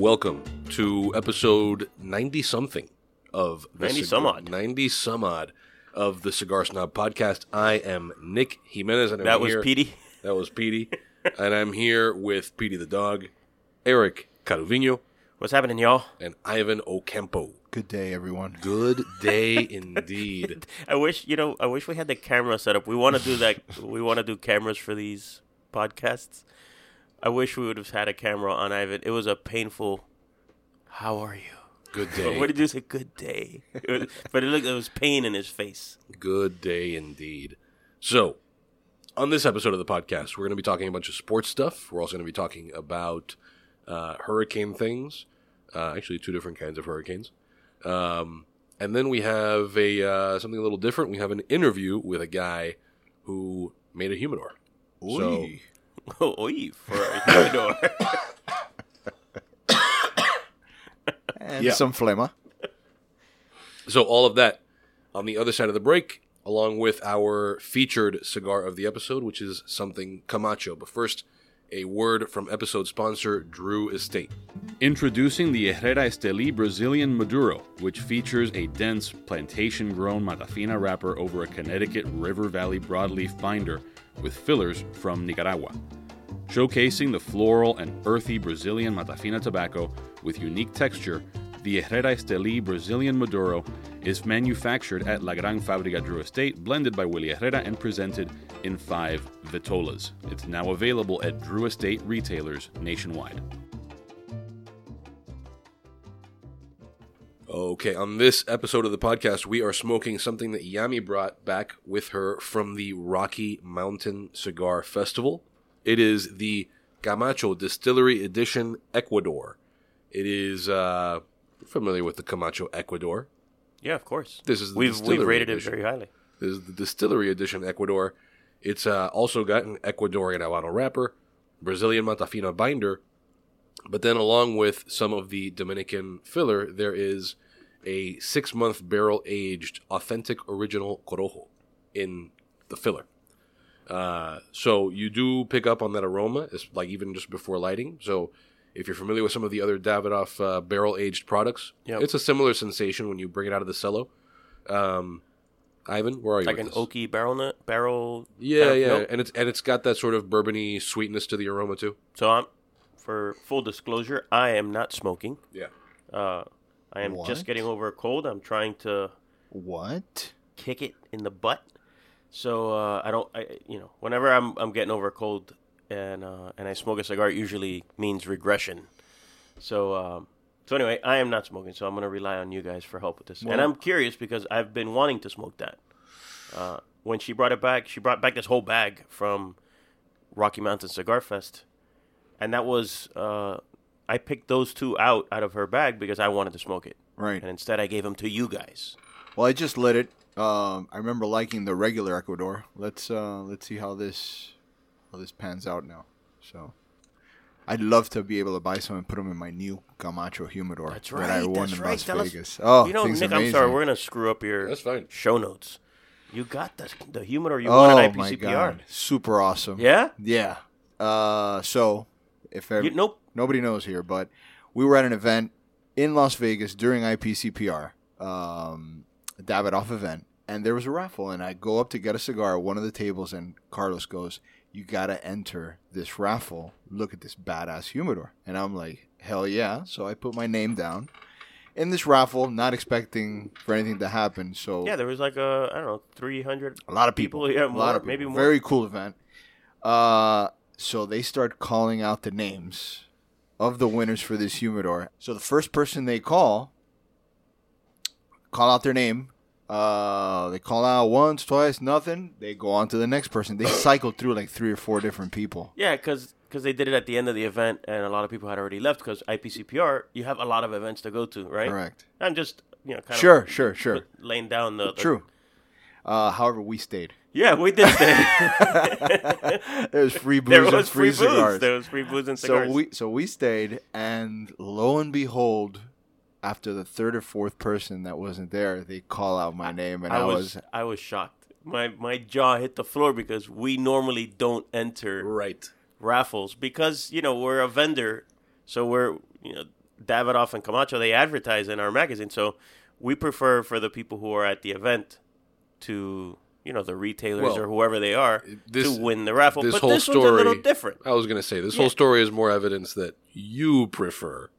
welcome to episode 90 something of the 90 Cig- some odd. 90 some odd of the Cigar Snob podcast. I am Nick Jimenez. And I'm That was here- Petey. That was Petey. and I'm here with Petey the dog, Eric Caruvino, What's happening, y'all? and Ivan Ocampo. Good day, everyone. Good day indeed. I wish you know. I wish we had the camera set up. We want to do that. we want to do cameras for these podcasts. I wish we would have had a camera on Ivan. It was a painful. How are you? Good day. What did you say? Good day. It was- but it looked. There was pain in his face. Good day indeed. So, on this episode of the podcast, we're going to be talking a bunch of sports stuff. We're also going to be talking about uh, hurricane things. Uh, actually, two different kinds of hurricanes. Um, and then we have a uh, something a little different. We have an interview with a guy who made a humidor. So, Oy. Oh, oy, for a humidor. and Yeah. some phlegma. so all of that on the other side of the break, along with our featured cigar of the episode, which is something Camacho. But first, a word from episode sponsor Drew Estate. Introducing the Herrera Esteli Brazilian Maduro, which features a dense plantation grown Matafina wrapper over a Connecticut River Valley broadleaf binder with fillers from Nicaragua. Showcasing the floral and earthy Brazilian Matafina tobacco with unique texture, the Herrera Esteli Brazilian Maduro is manufactured at La Gran Fábrica Drew Estate, blended by Willie Herrera, and presented in five vitolas. It's now available at Drew Estate retailers nationwide. Okay, on this episode of the podcast, we are smoking something that Yami brought back with her from the Rocky Mountain Cigar Festival. It is the Camacho Distillery Edition Ecuador. It is uh, familiar with the Camacho Ecuador. yeah, of course. This is the we've distillery we've rated edition. it very highly. This is the Distillery Edition Ecuador. It's uh, also got an Ecuadorian Habano wrapper, Brazilian Matafina binder, but then along with some of the Dominican filler, there is a six month barrel aged authentic original Corojo in the filler. Uh, so you do pick up on that aroma, it's like even just before lighting. So if you're familiar with some of the other Davidoff uh, barrel aged products, Yep. it's a similar sensation when you bring it out of the cello. Um, Ivan, where are you? Like an this? oaky barrel nut barrel. Yeah, yeah, and it's and it's got that sort of bourbony sweetness to the aroma too. So I'm, for full disclosure, I am not smoking. Yeah. Uh, I am just getting over a cold. I'm trying to What? kick it in the butt. So uh, I don't, I, you know, whenever I'm I'm getting over a cold and uh, and I smoke a cigar, it usually means regression. So um, so anyway, I am not smoking, so I'm gonna rely on you guys for help with this. and I'm curious because I've been wanting to smoke that. Uh, when she brought it back, she brought back this whole bag from Rocky Mountain Cigar Fest, and that was uh, I picked those two out out of her bag because I wanted to smoke it, Right. and instead I gave them to you guys. Well, I just lit it. Um, I remember liking the regular Ecuador. Let's uh, let's see how this how this pans out now. So, I'd love to be able to buy some and put them in my new Camacho humidor That's that I right, won that's in right. Las Tell us- oh, you know, Nick, amazing. I'm sorry, we're gonna screw up your That's fine. show notes. You got the the humidor you oh won at my god, super awesome. Yeah, Yeah. Uh, so if ever, you, nope. nobody knows here, but we were at an event in Las Vegas during IPCPR, um, a Davidoff event, and there was a raffle. And I go up to get a cigar at one of the tables, and Carlos goes, "You gotta enter this raffle. Look at this badass humidor." And I'm like, "Hell yeah!" So I put my name down in this raffle, not expecting for anything to happen. So Yeah, there was like a I don't know 300. a lot of people. People, yeah, a more, lot of people. maybe more. Very cool event. Uh, so they start calling out the names of the winners for this humidor. So the first person they call, call out their name. Uh, they call out once, twice, nothing. They go on to the next person. They cycle through like three or four different people. Yeah, because because they did it at the end of the event, and a lot of people had already left because IPCPR. You have a lot of events to go to, right? Correct. I'm just you know kind Sure, of sure, sure. laying down the, the True. Uh, however, we stayed. Yeah, we did stay. There's free booze there and was free, free booze. cigars. There was free booze and cigars. So we so we stayed, and lo and behold, after the third or fourth person that wasn't there, they call out my name, and I, I was, was I was shocked. My my jaw hit the floor because we normally don't enter Right. raffles because you know we're a vendor, so we're you know Davidoff and Camacho they advertise in our magazine, so we prefer for the people who are at the event to you know the retailers Well, or whoever they are this- to win the raffle. this but whole this one's a little story- different. I was gonna say this Yeah. whole story is more evidence that you prefer.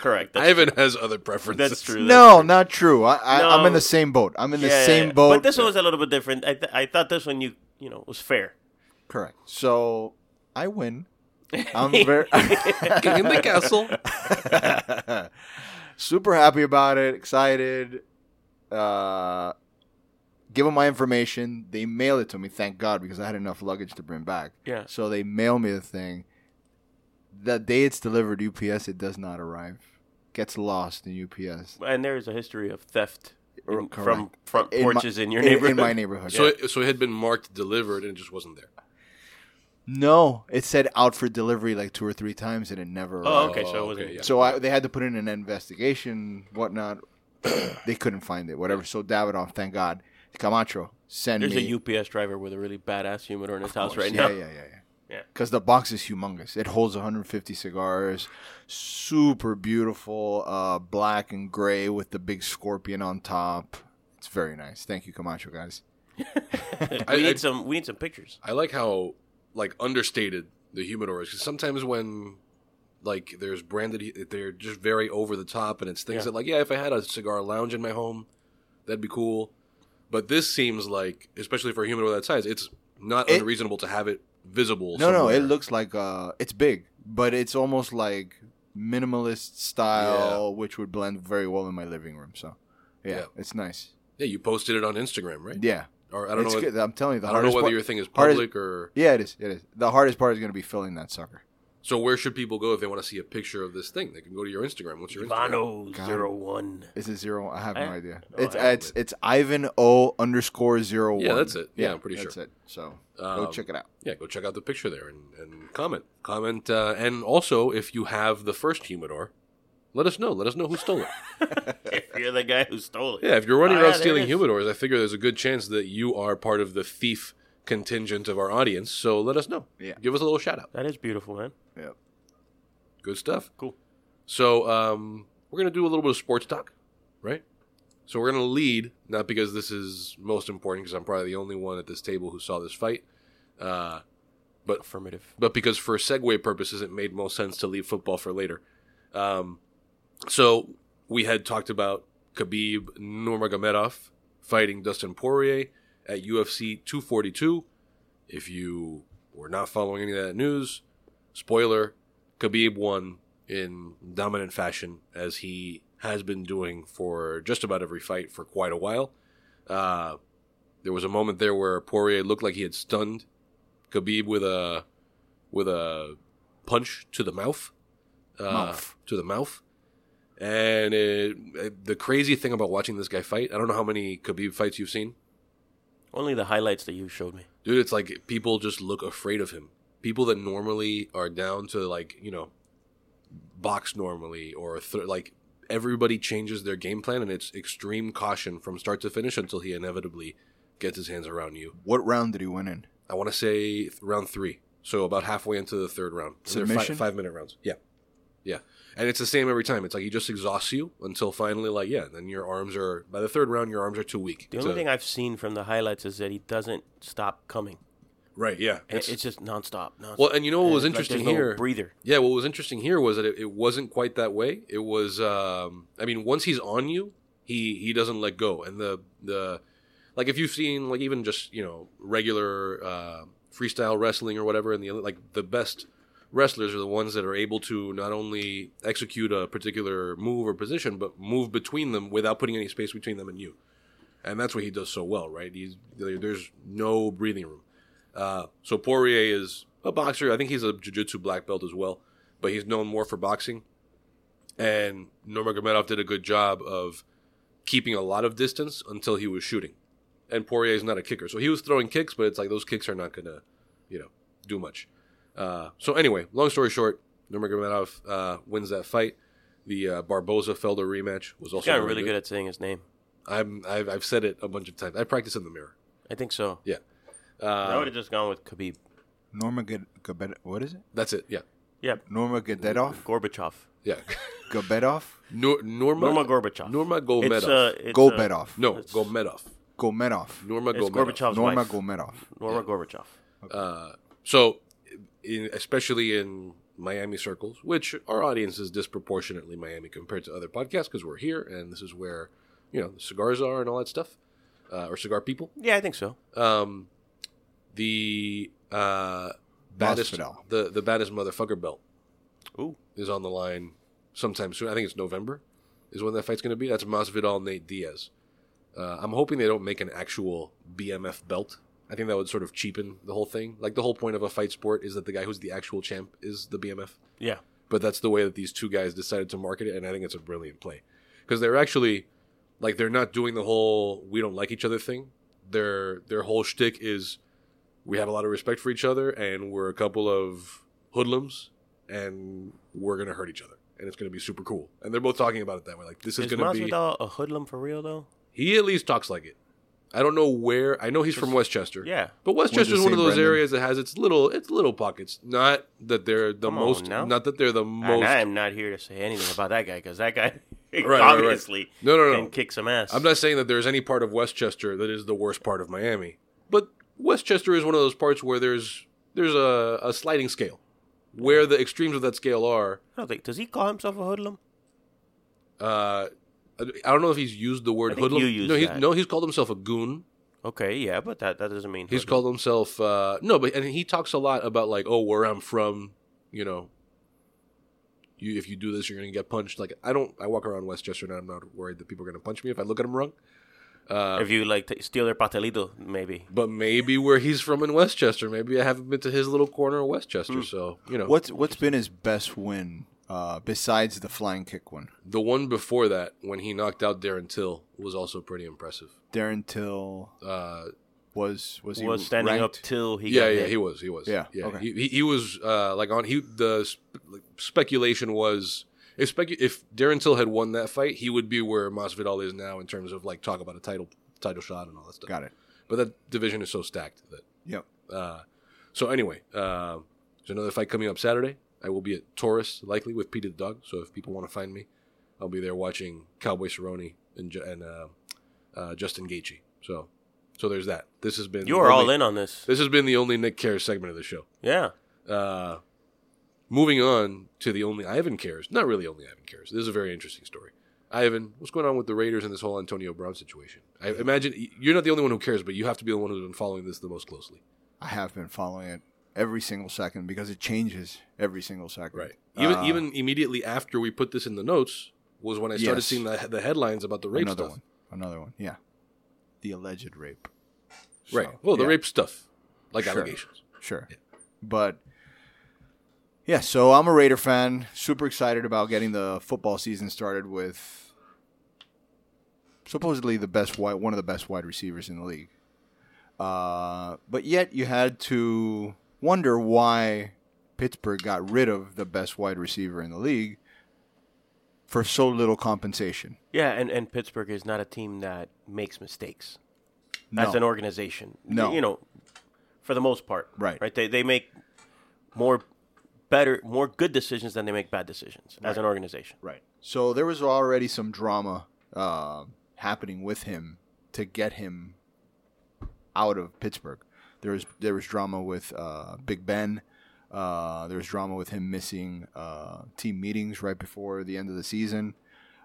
Correct. That's, Ivan has other preferences. that's true. No, not true. I, I, I'm in the same boat. I'm in the Yeah, yeah, same yeah. boat. But this one was a little bit different. I, th- I thought this one you you know was fair. Correct. So I win. I'm very King in the castle. super happy about it. Excited. Uh, give them my information. They mail it to me. Thank God because I had enough luggage to bring back. Yeah. So they mail me the thing. The day it's delivered UPS, it does not arrive. Gets lost in UPS. And there is a history of theft in- from front In my- porches in your neighborhood. In my neighborhood. So it, so it had been marked delivered and it just wasn't there. No, it said out for delivery like two or three times, and it never. Oh, arrived. okay. So it wasn't. Oh, yeah. So I, they had to put in an investigation, whatnot. they couldn't find it, whatever. So Davidoff, thank God, Camacho, send There's me. There's a UPS driver with a really badass humidor in his house right yeah, now. Yeah, yeah, yeah. Yeah. Because the box is humongous. It holds 150 cigars, super beautiful, uh, black and gray with the big scorpion on top. It's very nice. Thank you, Camacho guys. we I- need I- some. We need some pictures. I like how like understated the humidor is because sometimes when like there's branded, they're just very over the top, and it's things Yeah. that like yeah, if I had a cigar lounge in my home, that'd be cool. But this seems like, especially for a humidor that size, it's not It- unreasonable to have it visible. No, no, it looks like uh, it's big, but it's almost like minimalist style, which would blend very well in my living room. So, yeah, Yeah. it's nice. Yeah, you posted it on Instagram, right? Yeah, Or I don't it's know. I'm telling you, the I don't know whether part- your thing is hardest- public or Yeah, it is. It is. The hardest part is going to be filling that sucker. So. Where should people go if they want to see a picture of this thing? They can go to your Instagram. What's your Instagram? Ivano God. zero one. Is it zero? I have no I- idea. no, it's I have it's it's Ivan O underscore zero one. Yeah, that's it. Yeah, I'm pretty sure. that's sure. it. So go Um, check it out. Yeah, go check out the picture there and, and comment. Comment, uh, and also if you have the first humidor, let us know. Let us know who stole it. if you're the guy who stole it. yeah, if you're running Oh, around there stealing it is. humidors, I figure there's a good chance that you are part of the thief contingent of our audience. So let us know. Yeah. give us a little shout out. That is beautiful, man. Yeah. Good stuff. Cool. So um, we're gonna do a little bit of sports talk, right? So we're gonna lead, not because this is most important, because I'm probably the only one at this table who saw this fight, uh, but Affirmative. but because for segue purposes, it made most sense to leave football for later. Um, so we had talked about Khabib Nurmagomedov fighting Dustin Poirier at UFC 242. If you were not following any of that news, spoiler: Khabib won in dominant fashion as he has been doing for just about every fight for quite a while. Uh, there was a moment there where Poirier looked like he had stunned Khabib with a with a punch to the mouth, uh, Mouth. to the mouth. And it, it- the crazy thing about watching this guy fight, I don't know how many Khabib fights you've seen, Only the highlights that you showed me. dude. It's like people just look afraid of him. People that normally are down to like you know box normally or th- like everybody changes their game plan and it's extreme caution from start to finish until he inevitably gets his hands around you. What round did he win in? I want to say th- round three, so about halfway into the third round. And they're fi- five minute rounds. Yeah, yeah, and it's the same every time. It's like he just exhausts you until finally, like, yeah, then your arms are by the third round, your arms are too weak. The only thing I've seen from the highlights is that he doesn't stop coming. right? Yeah, It's, it's just nonstop. nonstop. well, and you know what was like interesting no here? breather. Yeah, what was interesting here was that it, it wasn't quite that way. It was, um, I mean, once he's on you, he he doesn't let go, and the the like if you've seen like even just you know regular uh, freestyle wrestling or whatever, and the like the best wrestlers are the ones that are able to not only execute a particular move or position, but move between them without putting any space between them and you, and that's what he does so well, right? He's there's no breathing room. Uh, so Poirier is a boxer. I think he's a jiu-jitsu black belt as well, but he's known more for boxing. And Nurmagomedov did a good job of keeping a lot of distance until he was shooting. And Poirier is not a kicker, so he was throwing kicks, but it's like those kicks are not gonna, you know, do much. Uh, so anyway, long story short, Nurmagomedov uh, wins that fight. The uh, Barboza Felder rematch was also gotten very really good at saying his name. I'm, I've, I've said it a bunch of times. I practice in the mirror. I think so. Yeah, I uh, would have just gone with Khabib. Norma Ged- Gabed- What is it? that's it. Yeah, Yeah, Norma Gededov? Gorbachev. yeah. Gobedov? Nor- Norma Norma Gorbachev. Norma Gomedov. It's, uh, it's, uh, Gobedov. no, it's- Gomedov. Gomedov. Norma It's Gomedov. Gorbachev's Norma wife. Gomedov. Norma Gorbachev. Uh, so, in, especially in Miami circles, which our audience is disproportionately Miami compared to other podcasts because we're here and this is where you know the cigars are and all that stuff, uh, or cigar people. Yeah, I think so. Um, the uh, baddest, Masvidal. the the baddest motherfucker belt Ooh. is on the line sometime soon. I think it's November is when that fight's going to be. That's Masvidal Nate Diaz. Uh, I'm hoping they don't make an actual BMF belt. I think that would sort of cheapen the whole thing. Like the whole point of a fight sport is that the guy who's the actual champ is the BMF. Yeah. But that's the way that these two guys decided to market it, and I think it's a brilliant play because they're actually like they're not doing the whole we don't like each other thing. Their their whole shtick is we have a lot of respect for each other, and we're a couple of hoodlums, and we're gonna hurt each other, and it's gonna be super cool. And they're both talking about it that way. Like this is, Is gonna be. Is Masvidal a hoodlum for real though? He at least talks like it. I don't know where. I know he's from Westchester. Yeah. But Westchester is one of those Brendan. areas that has its little its little pockets. Not that they're the Come on most. Not that they're the And most. I am not here to say anything about that guy because that guy right, right. obviously No, no, no. can kick some ass. I'm not saying that there's any part of Westchester that is the worst part of Miami, but Westchester is one of those parts where there's there's a, a sliding scale, where the extremes of that scale are. I don't think. Does he call himself a hoodlum? Uh, I don't know if he's used the word I think hoodlum. you used no, he's, that. no, he's called himself a goon. Okay, yeah, but that, that doesn't mean He's hoodlum. called himself uh, no, but and he talks a lot about like, oh, where I'm from, you know. You, if you do this, you're gonna get punched. Like I don't, I walk around Westchester and I'm not worried that people are gonna punch me if I look at them wrong. Uh, If you like to steal their pastelito, maybe. but maybe where he's from in Westchester, maybe I haven't been to his little corner of Westchester. Hmm. So you know, What's what's been his best win uh, besides the flying kick one? the one before that when he knocked out Darren Till was also pretty impressive. Darren Till Uh, was was he was standing ranked? up till he yeah, got yeah, hit. he was, he was, Yeah, yeah. okay. He, he he was uh, like on he the sp- like, speculation was if specu- if Darren Till had won that fight, he would be where Masvidal is now in terms of like talk about a title title shot and all that stuff. Got it. But that division is so stacked that Yep. Uh, so anyway, uh, there's another fight coming up Saturday. I will be at Taurus likely with Pete the Dog. So if people want to find me, I'll be there watching Cowboy Cerrone and, and uh, uh, Justin Gaethje. So so there's that. This has been You the are all in on this. This has been the only Nick Cares segment of the show. Yeah. Uh, moving on to the only Ivan Cares. Not really only Ivan Cares. This is a very interesting story. Ivan, what's going on with the Raiders and this whole Antonio Brown situation? I imagine you're not the only one who cares, but you have to be the one who's been following this the most closely. I have been following it every single second because it changes every single second. Right. Even Uh, even immediately after we put this in the notes was when I started Yes. seeing the, the headlines about the rape another stuff. one. Another one. Yeah. The alleged rape. Right. So, Well, the yeah, rape stuff, like Sure. allegations. Sure. But yeah, so I'm a Raider fan. Super excited about getting the football season started with supposedly the best wide, one of the best wide receivers in the league. Uh, but yet you had to wonder why Pittsburgh got rid of the best wide receiver in the league for so little compensation. Yeah, and, and Pittsburgh is not a team that makes mistakes No. as an organization. No. You know, for the most part. Right. Right. They they make more better more good decisions than they make bad decisions as an organization. Right. So there was already some drama uh, happening with him to get him out of Pittsburgh. There was there was drama with uh, Big Ben. Uh, there was drama with him missing uh, team meetings right before the end of the season.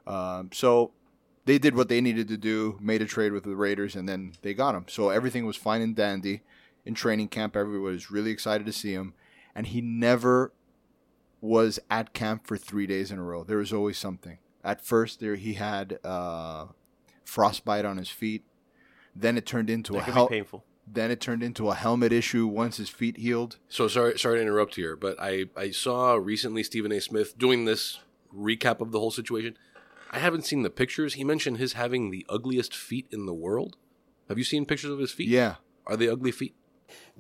Um, so they did what they needed to do, made a trade with the Raiders, and then they got him. So everything was fine and dandy in training camp. Everyone was really excited to see him, and he never was at camp for three days in a row. There was always something. At first, there he had uh, frostbite on his feet. Then it turned into That a be painful. Then it turned into a helmet issue once his feet healed. So sorry, sorry to interrupt here, but I, I saw recently Stephen A. Smith doing this recap of the whole situation. I haven't seen the pictures. He mentioned his having the ugliest feet in the world. Have you seen pictures of his feet? Yeah, Are they ugly feet?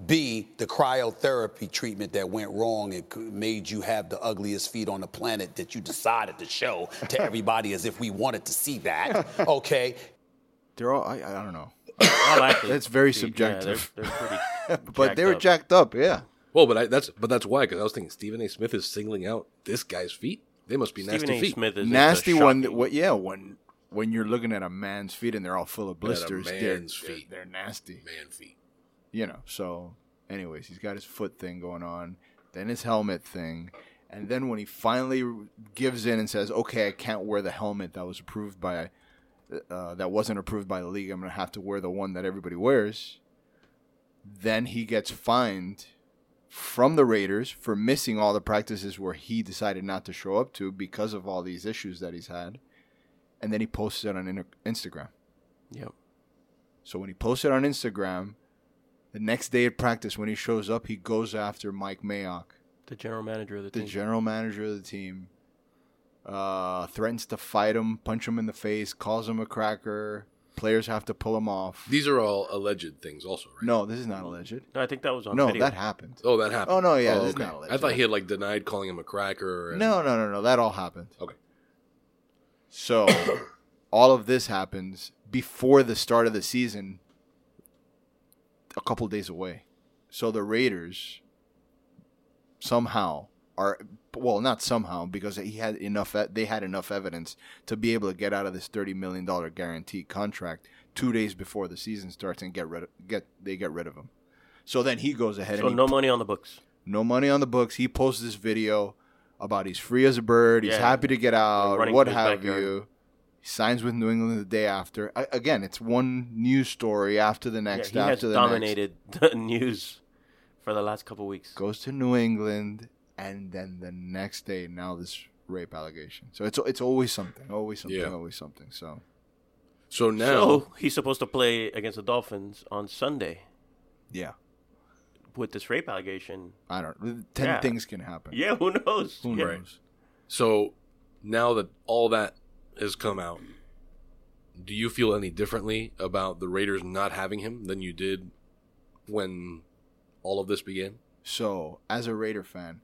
B, the cryotherapy treatment that went wrong and made you have the ugliest feet on the planet that you decided to show to everybody as if we wanted to see that. Okay. they're all. I, I don't know, All athletes- That's very yeah, subjective. they're, they're pretty but they were up. jacked up. Yeah, Well, but I, that's but that's why because I was thinking Stephen A. Smith is singling out this guy's feet. They must be Stephen nasty A. feet. Smith is nasty into one. shocking. What? Yeah, when when you're looking at a man's feet and they're all full of At a blisters, they're, man's they're- feet. they're nasty. Man feet. you know. So, anyways, he's got his foot thing going on, then his helmet thing, and then when he finally gives in and says, "Okay, I can't wear the helmet that was approved by, uh, that wasn't approved by the league. I'm gonna have to wear the one that everybody wears." Then he gets fined from the Raiders for missing all the practices where he decided not to show up to because of all these issues that he's had, and then he posted it on Instagram. Yep. So when he posted on Instagram, the next day at practice, when he shows up, he goes after Mike Mayock, The general manager of the, the team. general manager of the team. Uh, threatens to fight him, punch him in the face, calls him a cracker. Players have to pull him off. These are all alleged things, also, right? No, this is not alleged. no, I think that was on No, video. that happened. Oh, that happened. Oh, no, yeah, this is not alleged. I thought he had like denied calling him a cracker. And, No, no, no, no. That all happened. Okay. So, all of this happens before the start of the season, a couple days away. So the Raiders somehow are well, not somehow because he had enough. They had enough evidence to be able to get out of this thirty million dollar guaranteed contract two days before the season starts and get rid of, get they get rid of him. So then he goes ahead So and no money on the books. no money on the books. He posts this video about he's free as a bird. He's Yeah. happy to get out. What have backyard. you? He signs with New England the day after. I, again, it's one news story after the next. Yeah, next. he has the dominated the news for the last couple weeks. Goes to New England, and then the next day, now this rape allegation. So it's it's always something. Always something. Yeah. Always something. So So now, So he's supposed to play against the Dolphins on Sunday yeah, with this rape allegation. I don't. Ten Yeah. things can happen. Yeah, who knows? Who Yeah. knows? so now that all that has come out, do you feel any differently about the Raiders not having him than you did when all of this began? So, as a Raider fan,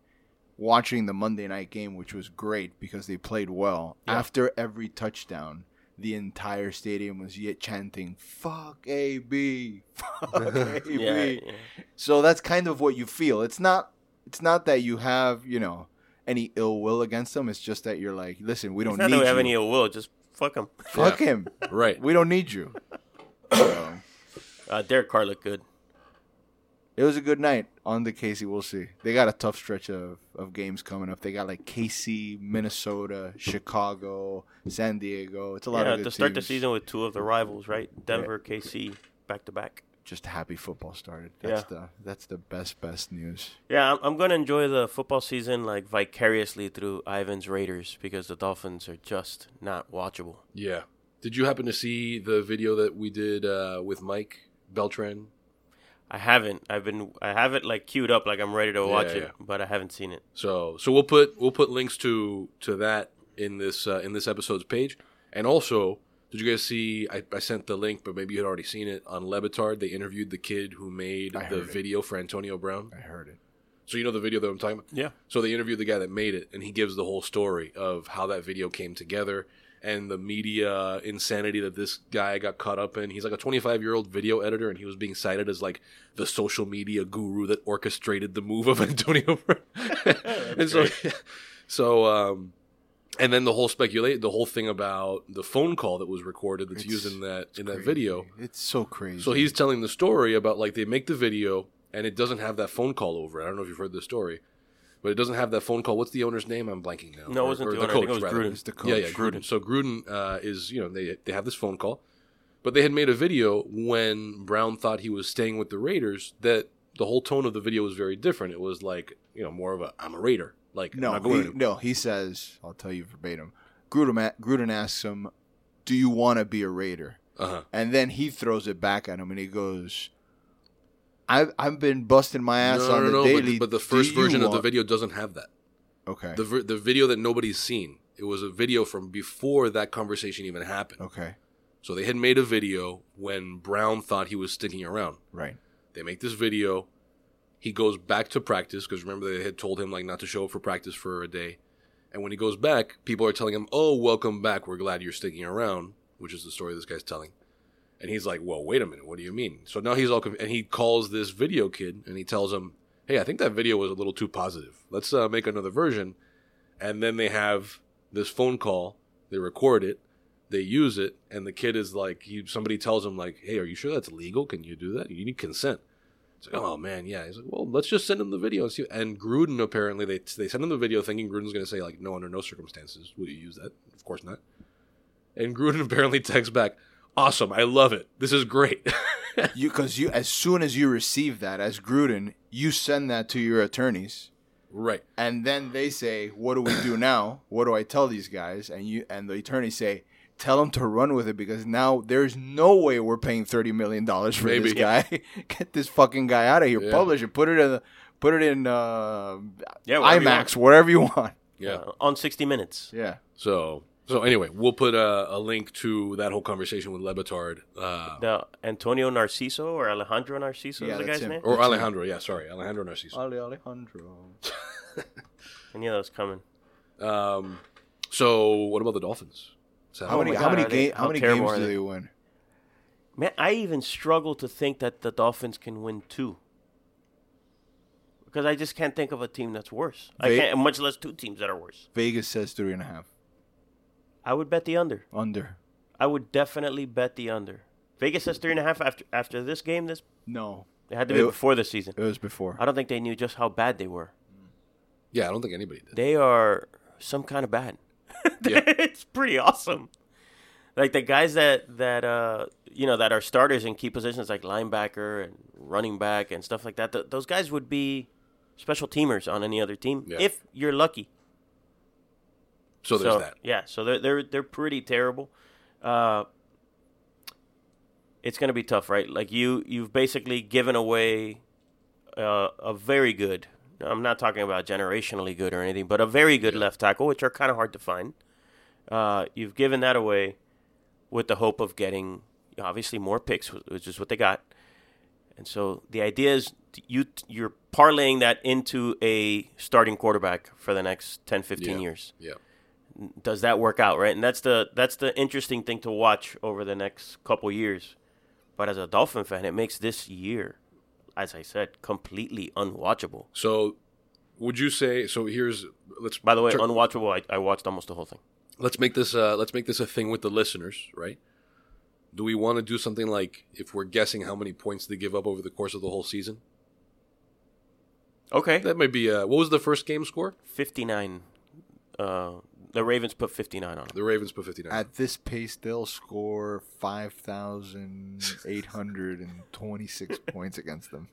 watching the Monday night game, which was great because they played well, Yeah. after every touchdown, the entire stadium was yet chanting "Fuck AB, fuck AB." Yeah, yeah. So that's kind of what you feel. It's not. It's not that you have you know any ill will against them. It's just that you're like, listen, we It's don't not need that we you. have any ill will. Just fuck him. Fuck Yeah. him. Right. We don't need you. So, Uh, Derek Carr looked good. It was a good night on the KC. We'll see. They got a tough stretch of, of games coming up. They got like KC, Minnesota, Chicago, San Diego. It's a lot Yeah, of good to start the season with two of the rivals, right? Denver, KC, back to back. Just happy football started. That's Yeah. the that's the best best news. Yeah, I'm, I'm going to enjoy the football season like vicariously through Ivan's Raiders because the Dolphins are just not watchable. Yeah. Did you happen to see the video that we did uh, with Mike Beltran? I haven't. I've been. I have it like queued up, like I'm ready to watch Yeah, it, yeah. but I haven't seen it. So so we'll put we'll put links to to that in this uh, in this episode's page. And also, did you guys see? I, I sent the link, but maybe you had already seen it on Le Batard. They interviewed the kid who made I the heard it. video for Antonio Brown. I heard it. So you know the video that I'm talking about. Yeah. So they interviewed the guy that made it, and he gives the whole story of how that video came together and the media insanity that this guy got caught up in. He's like a 25 year old video editor, and he was being cited as like the social media guru that orchestrated the move of Antonio and so, so, um, and then the whole speculate, the whole thing about the phone call that was recorded that's It's- used in that in that Crazy. video. It's so crazy. So he's telling the story about like they make the video and it doesn't have that phone call over it. I don't know if you've heard the story, but it doesn't have that phone call. What's the owner's name? I'm blanking now. No, it wasn't the owner. I think it was rather. Gruden. It's the Yeah, coach. yeah, Gruden. So Gruden uh, is you know they they have this phone call, but they had made a video when Brown thought he was staying with the Raiders that the whole tone of the video was very different. It was like you know more of a I'm a Raider. Like I'm no, not going he, anywhere. no. He says, I'll tell you verbatim. Gruden, Gruden asks him, "Do you want to be a Raider?" Uh-huh. And then he throws it back at him, and he goes, "I've I've been busting my ass No, on no, the no. daily." But, but the first version of the video doesn't have that. Okay. The the video that nobody's seen. It was a video from before that conversation even happened. okay. So they had made a video when Brown thought he was sticking around. Right. They make this video. He goes back to practice because remember they had told him like not to show up for practice for a day. And when he goes back, people are telling him, "Oh, welcome back. We're glad you're sticking around," which is the story this guy's telling. And he's like, "Well, wait a minute. What do you mean?" So now he's all conf- and he calls this video kid and he tells him, "Hey, I think that video was a little too positive. Let's uh, make another version." and then they have this phone call. They record it, they use it, and the kid is like, he, somebody tells him like, "Hey, are you sure that's legal? Can you do that? You need consent." It's like, oh man, yeah. He's like, well, let's just send him the video and see. And Gruden apparently they they send him the video thinking Gruden's going to say like, no, under no circumstances will you use that. Of course not. And Gruden apparently texts back, awesome, I love it. This is great. You because you as soon as you receive that as Gruden, you send that to your attorneys, right. and then they say, "What do we do now? What do I tell these guys?" And you and the attorneys say, "Tell them to run with it because now there's no way we're paying thirty million dollars for Maybe. this guy. Get this fucking guy out of here. Yeah. Publish it. Put it in. The, put it in uh, Yeah, whatever you IMAX, whatever you want. Yeah. Uh, on 60 Minutes. Yeah. So so anyway, we'll put a, a link to that whole conversation with Le Batard, uh, The Antonio Narciso or Alejandro Narciso Yeah, is the guy's him. name. or Alejandro. Yeah, sorry, Alejandro Narciso. Ali Alejandro. I knew that was coming. Um, so what about the Dolphins? So How many? my how God, many are they- ga- how How many games do they? they win? Man, I even struggle to think that the Dolphins can win two. Because I just can't think of a team that's worse. I can't, much less two teams that are worse. Vegas says three and a half. I would bet the under. Under. I would definitely bet the under. Vegas says three and a half after after this game. This No. it had to be It- before the season. It was before. I don't think they knew just how bad they were. yeah, I don't think anybody did. They are some kind of bad. Yeah. it's pretty awesome. Like the guys that that uh you know that are starters in key positions like linebacker and running back and stuff like that. Th- those guys would be special teamers on any other team Yeah. if you're lucky. So there's so, that. Yeah, so they're they're they're pretty terrible. Uh, it's gonna be tough, right? Like you you've basically given away uh, a very good. I'm not talking about generationally good or anything, but a very good left tackle, which are kind of hard to find. Uh, you've given that away with the hope of getting obviously more picks, which is what they got. And so the idea is you you're parlaying that into a starting quarterback for the next 10, 15 Yeah. years Yeah. Does that work out right and that's the that's the interesting thing to watch over the next couple years but as a dolphin fan it makes this year as i said completely unwatchable So would you say? So here's let's by the way tur- unwatchable I, I watched almost the whole thing let's make this uh let's make this a thing with the listeners, right? Do we want to do something like if we're guessing how many points they give up over the course of the whole season? okay That might be uh what was the first game score? 59 uh the ravens put 59 on it The Ravens put 59. At this pace, they'll score 5,826 points against them.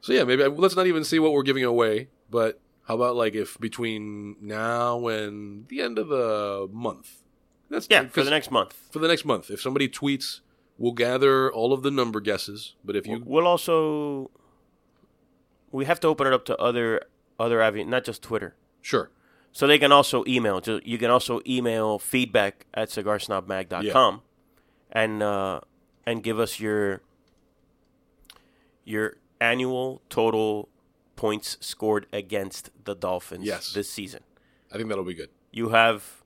So yeah, maybe uh, let's not even see what we're giving away, but how about like if between now and the end of the month? That's yeah for 'cause the next month for the next month. If somebody tweets, we'll gather all of the number guesses, but if you we'll also we have to open it up to other other avenues not just twitter sure. So they can also email. You can also email feedback at cigarsnobmag.com and uh, and give us your your annual total points scored against the Dolphins Yes. this season. I think that'll be good. You have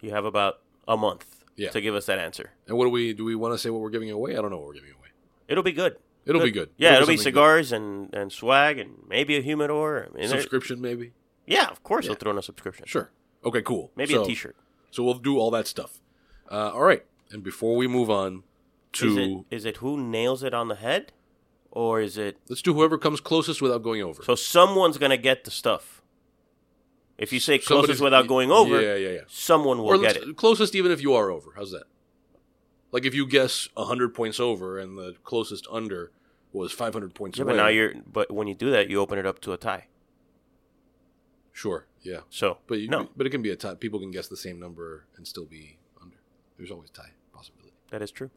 you have about a month Yeah. to give us that answer. And what do we do we want to say what we're giving away? I don't know what we're giving away. It'll be good. It'll be good. Yeah, it'll be something good. cigars and, and swag and maybe a humidor. I mean, Subscription maybe? Yeah, of course they'll throw in a subscription. Sure. Okay, cool. Maybe So- a T-shirt. So we'll do all that stuff. Uh, all right. And before we move on to Is it, is it who nails it on the head, or is it let's do whoever comes closest without going over. So someone's gonna get the stuff. If you say Somebody's- closest without going over, Yeah, yeah, yeah. someone will get let's- it. closest even if you are over. How's that? Like if you guess 100 points over and the closest under was 500 points Yeah, away. but now you're. But when you do that, you open it up to a tie. Sure, yeah. So But you, no, but it can be a tie. People can guess the same number and still be under. There's always tie possibility. that is true.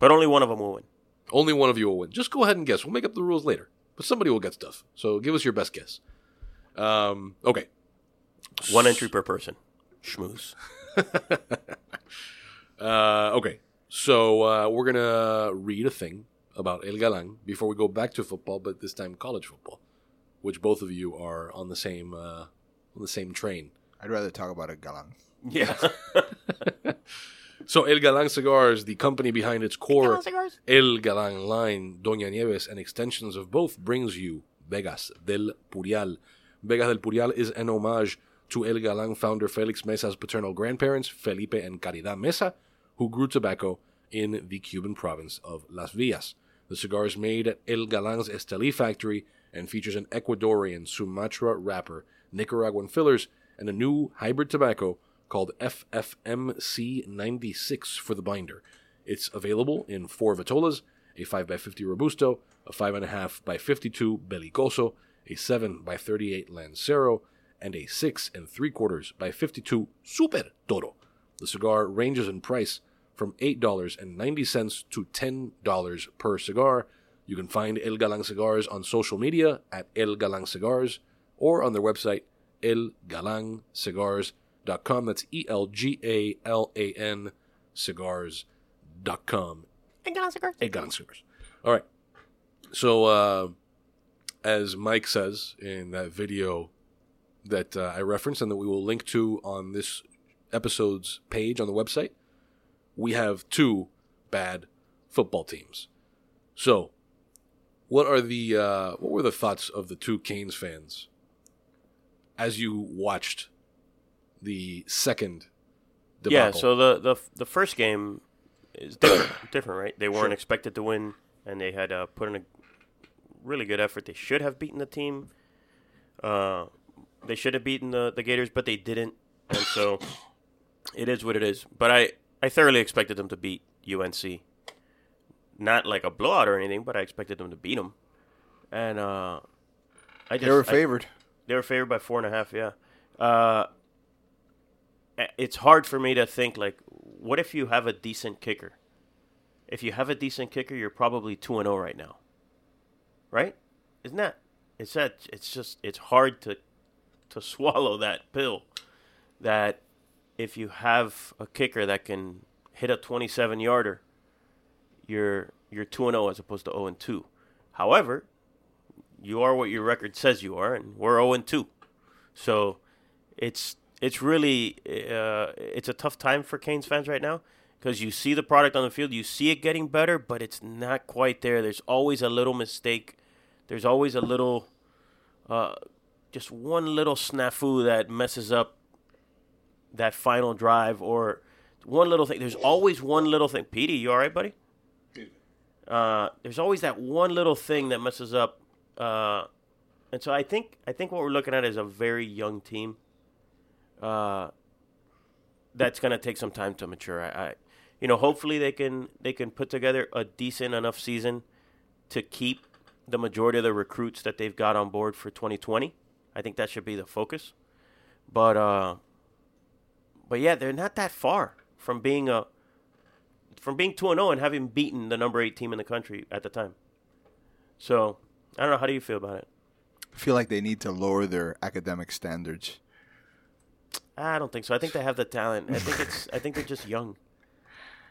But only one of them will win. Only one of you will win. Just go ahead and guess. We'll make up the rules later. But somebody will get stuff. So give us your best guess. Um, okay. One entry per person. Schmooze. Uh, okay. So uh, we're gonna read a thing about El Galan before we go back to football, but this time college football, which both of you are on the same uh, on the same train. I'd rather talk about a galang. Yeah. So El Galan Cigars, the company behind its core El Galan line, Doña Nieves, and extensions of both, brings you Vegas del Purial, Vegas del Purial is an homage to El Galán founder Felix Mesa's paternal grandparents, Felipe and Caridad Mesa, who grew tobacco in the Cuban province of Las Villas. The cigar is made at El Galán's Esteli factory and features an Ecuadorian Sumatra wrapper, Nicaraguan fillers, and a new hybrid tobacco called FFMC96 for the binder. It's available in four Vitolas, a 5x50 Robusto, a 5.5x52 Belicoso, a 7x38 Lancero, and a 6 and 3 quarters by 52 Super Toro. The cigar ranges in price from $8.90 to $10 per cigar. You can find El Galan Cigars on social media at El Galan Cigars or on their website elgalancigars.com. That's E L G A L A N cigars.com. El Galan Cigars. All right. So, uh, as Mike says in that video that uh, I referenced and that we will link to on this episode's page on the website, we have two bad football teams. So, what are the uh, what were the thoughts of the two Canes fans as you watched the second debacle? Yeah, so the, the the first game is different, different right? They weren't expected to win, and they had uh, put in a really good effort. They should have beaten the team. Uh, they should have beaten the, the Gators, but they didn't, and so it is what it is. But I, I thoroughly expected them to beat UNC. Not like a blowout or anything, but I expected them to beat them. And uh, I just They were I- favored. they were favored by four and a half. Yeah. Uh, it's hard for me to think like, what if you have a decent kicker? If you have a decent kicker, you're probably two and zero right now. Right? Isn't that? It's that. It's just. It's hard to to swallow that pill. That if you have a kicker that can hit a 27 yarder, you're you're two and zero as opposed to zero and two. However, you are what your record says you are, and we're 0 and 2. So it's it's really uh, it's a tough time for Canes fans right now because you see the product on the field, you see it getting better, but it's not quite there. There's always a little mistake. There's always a little, uh, just one little snafu that messes up that final drive, or one little thing. There's always one little thing. Petey, you all right, buddy? Uh, there's always that one little thing that messes up uh, and so I think I think what we're looking at is a very young team. Uh, that's gonna take some time to mature. I, I, you know, hopefully they can they can put together a decent enough season to keep the majority of the recruits that they've got on board for 2020. I think that should be the focus. But uh, but yeah, they're not that far from being a from being two and zero and having beaten the number eight team in the country at the time. So I don't know. How do you feel about it? I feel like they need to lower their academic standards. I don't think so. I think they have the talent. I think it's. I think they're just young.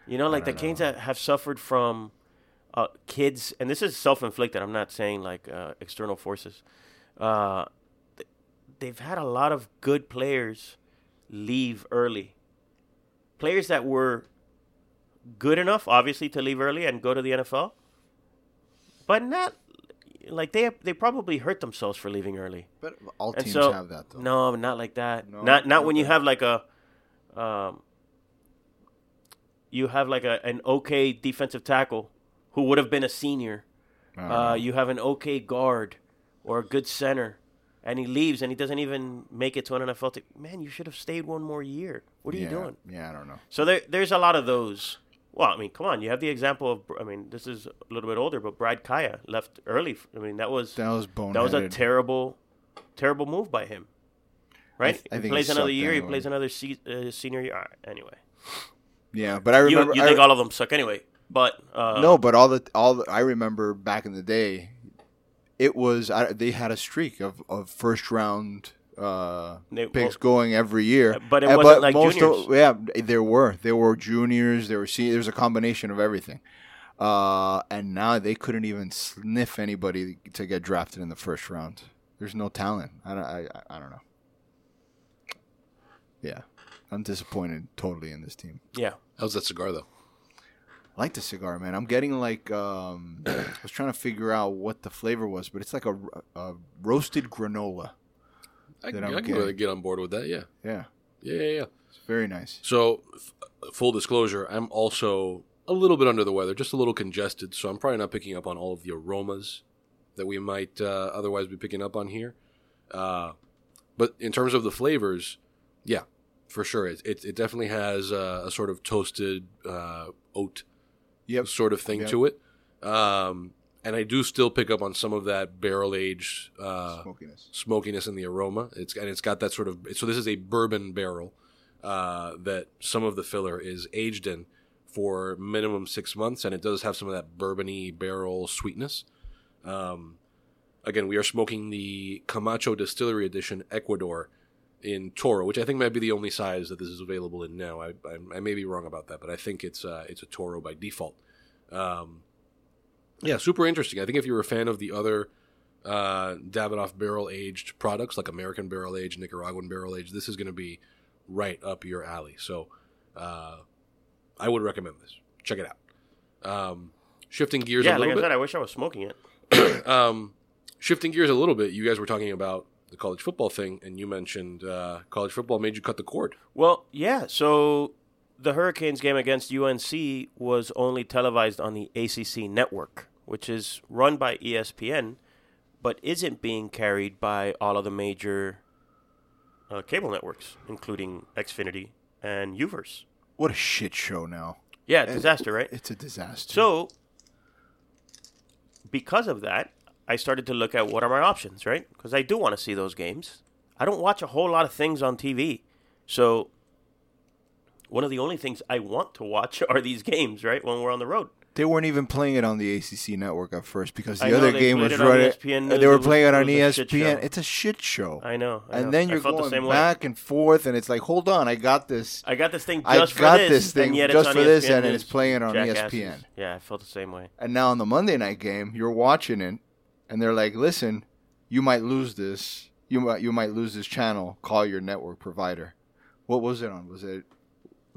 You know, like the Canes that have suffered from uh, kids, and this is self-inflicted. I'm not saying like uh, external forces. Uh, th- they've had a lot of good players leave early. Players that were good enough, obviously, to leave early and go to the NFL, but not like they they probably hurt themselves for leaving early. But all teams so, have that, though. No, not like that. No, not not when not you have like a, um, you have like a an okay defensive tackle who would have been a senior. Uh, you have an okay guard or a good center, and he leaves and he doesn't even make it to an NFL team. Man, you should have stayed one more year. What are yeah, you doing? Yeah, I don't know. So there, there's a lot of those. Well, I mean, come on. You have the example of. I mean, this is a little bit older, but Brad Kaaya left early. I mean, that was That was boneheaded. that was a terrible, terrible move by him. Right? th- I he plays he another year. He plays another uh, senior year. Right, anyway, Yeah, but I you, remember. you I think re- all of them suck anyway? But uh, no, but all the all the, I remember back in the day, it was I, they had a streak of, of first round uh, They- picks well- going every year. But it wasn't like most juniors. Of, yeah, there were there were juniors. There were seniors. There was a combination of everything. Uh, and now they couldn't even sniff anybody to get drafted in the first round. There's no talent. I don't. I, I- I don't know. Yeah, I'm disappointed totally in this team. yeah, How's that cigar though? I like the cigar, man. I'm getting like um, I was trying to figure out what the flavor was, but it's like a, a roasted granola. I, that I I'm can getting. really get on board with that. Yeah, Yeah, yeah, yeah, yeah. it's very nice. So, f- full disclosure, I'm also a little bit under the weather, just a little congested. So I'm probably not picking up on all of the aromas that we might uh, otherwise be picking up on here. Uh, but in terms of the flavors, yeah, for sure, it it, it definitely has uh, a sort of toasted uh, oat Yep. sort of thing Yep. to it. Um, and I do still pick up on some of that barrel aged uh, Smokiness. smokiness in the aroma. It's and it's got that sort of so this is a bourbon barrel uh, that some of the filler is aged in for minimum six months, and it does have some of that bourbony barrel sweetness. Um, again, we are smoking the Camacho Distillery Edition Ecuador in Toro, which I think might be the only size that this is available in now. I, I, I may be wrong about that, but I think it's uh, it's a Toro by default. Um, yeah, super interesting. I think if you're a fan of the other uh, Davidoff barrel aged products like American barrel aged, Nicaraguan barrel aged, this is going to be right up your alley. So uh, I would recommend this. Check it out. Um, shifting gears yeah, a little bit. Yeah, like I said, I wish I was smoking it. um, shifting gears a little bit, you guys were talking about the college football thing, and you mentioned uh, college football made you cut the cord. Well, yeah. So the Hurricanes game against UNC was only televised on the ACC network, which is run by ESPN, but isn't being carried by all of the major uh, cable networks, including Xfinity and Uverse. What a shit show now. Yeah, disaster, right? It's a disaster. So, because of that, I started to look at what are my options, right? Because I do want to see those games. I don't watch a whole lot of things on TV. So, one of the only things I want to watch are these games, right? When we're on the road. they weren't even playing it on the ACC network at first because the I other game was on running. ESPN they were It playing it it on a ESPN. show. It's a shit show. I know. I know. and then I you're going same way. back and forth, and it's like, hold on, I got this. I got this thing I just for got this, this thing and yet just it's for on this, and it's playing on E Jackasses. ESPN. Yeah, I felt the same way. And now on the Monday night game, you're watching it, and they're like, "Listen, you might lose this. You might you might lose this channel. Call your network provider." What was it on? Was it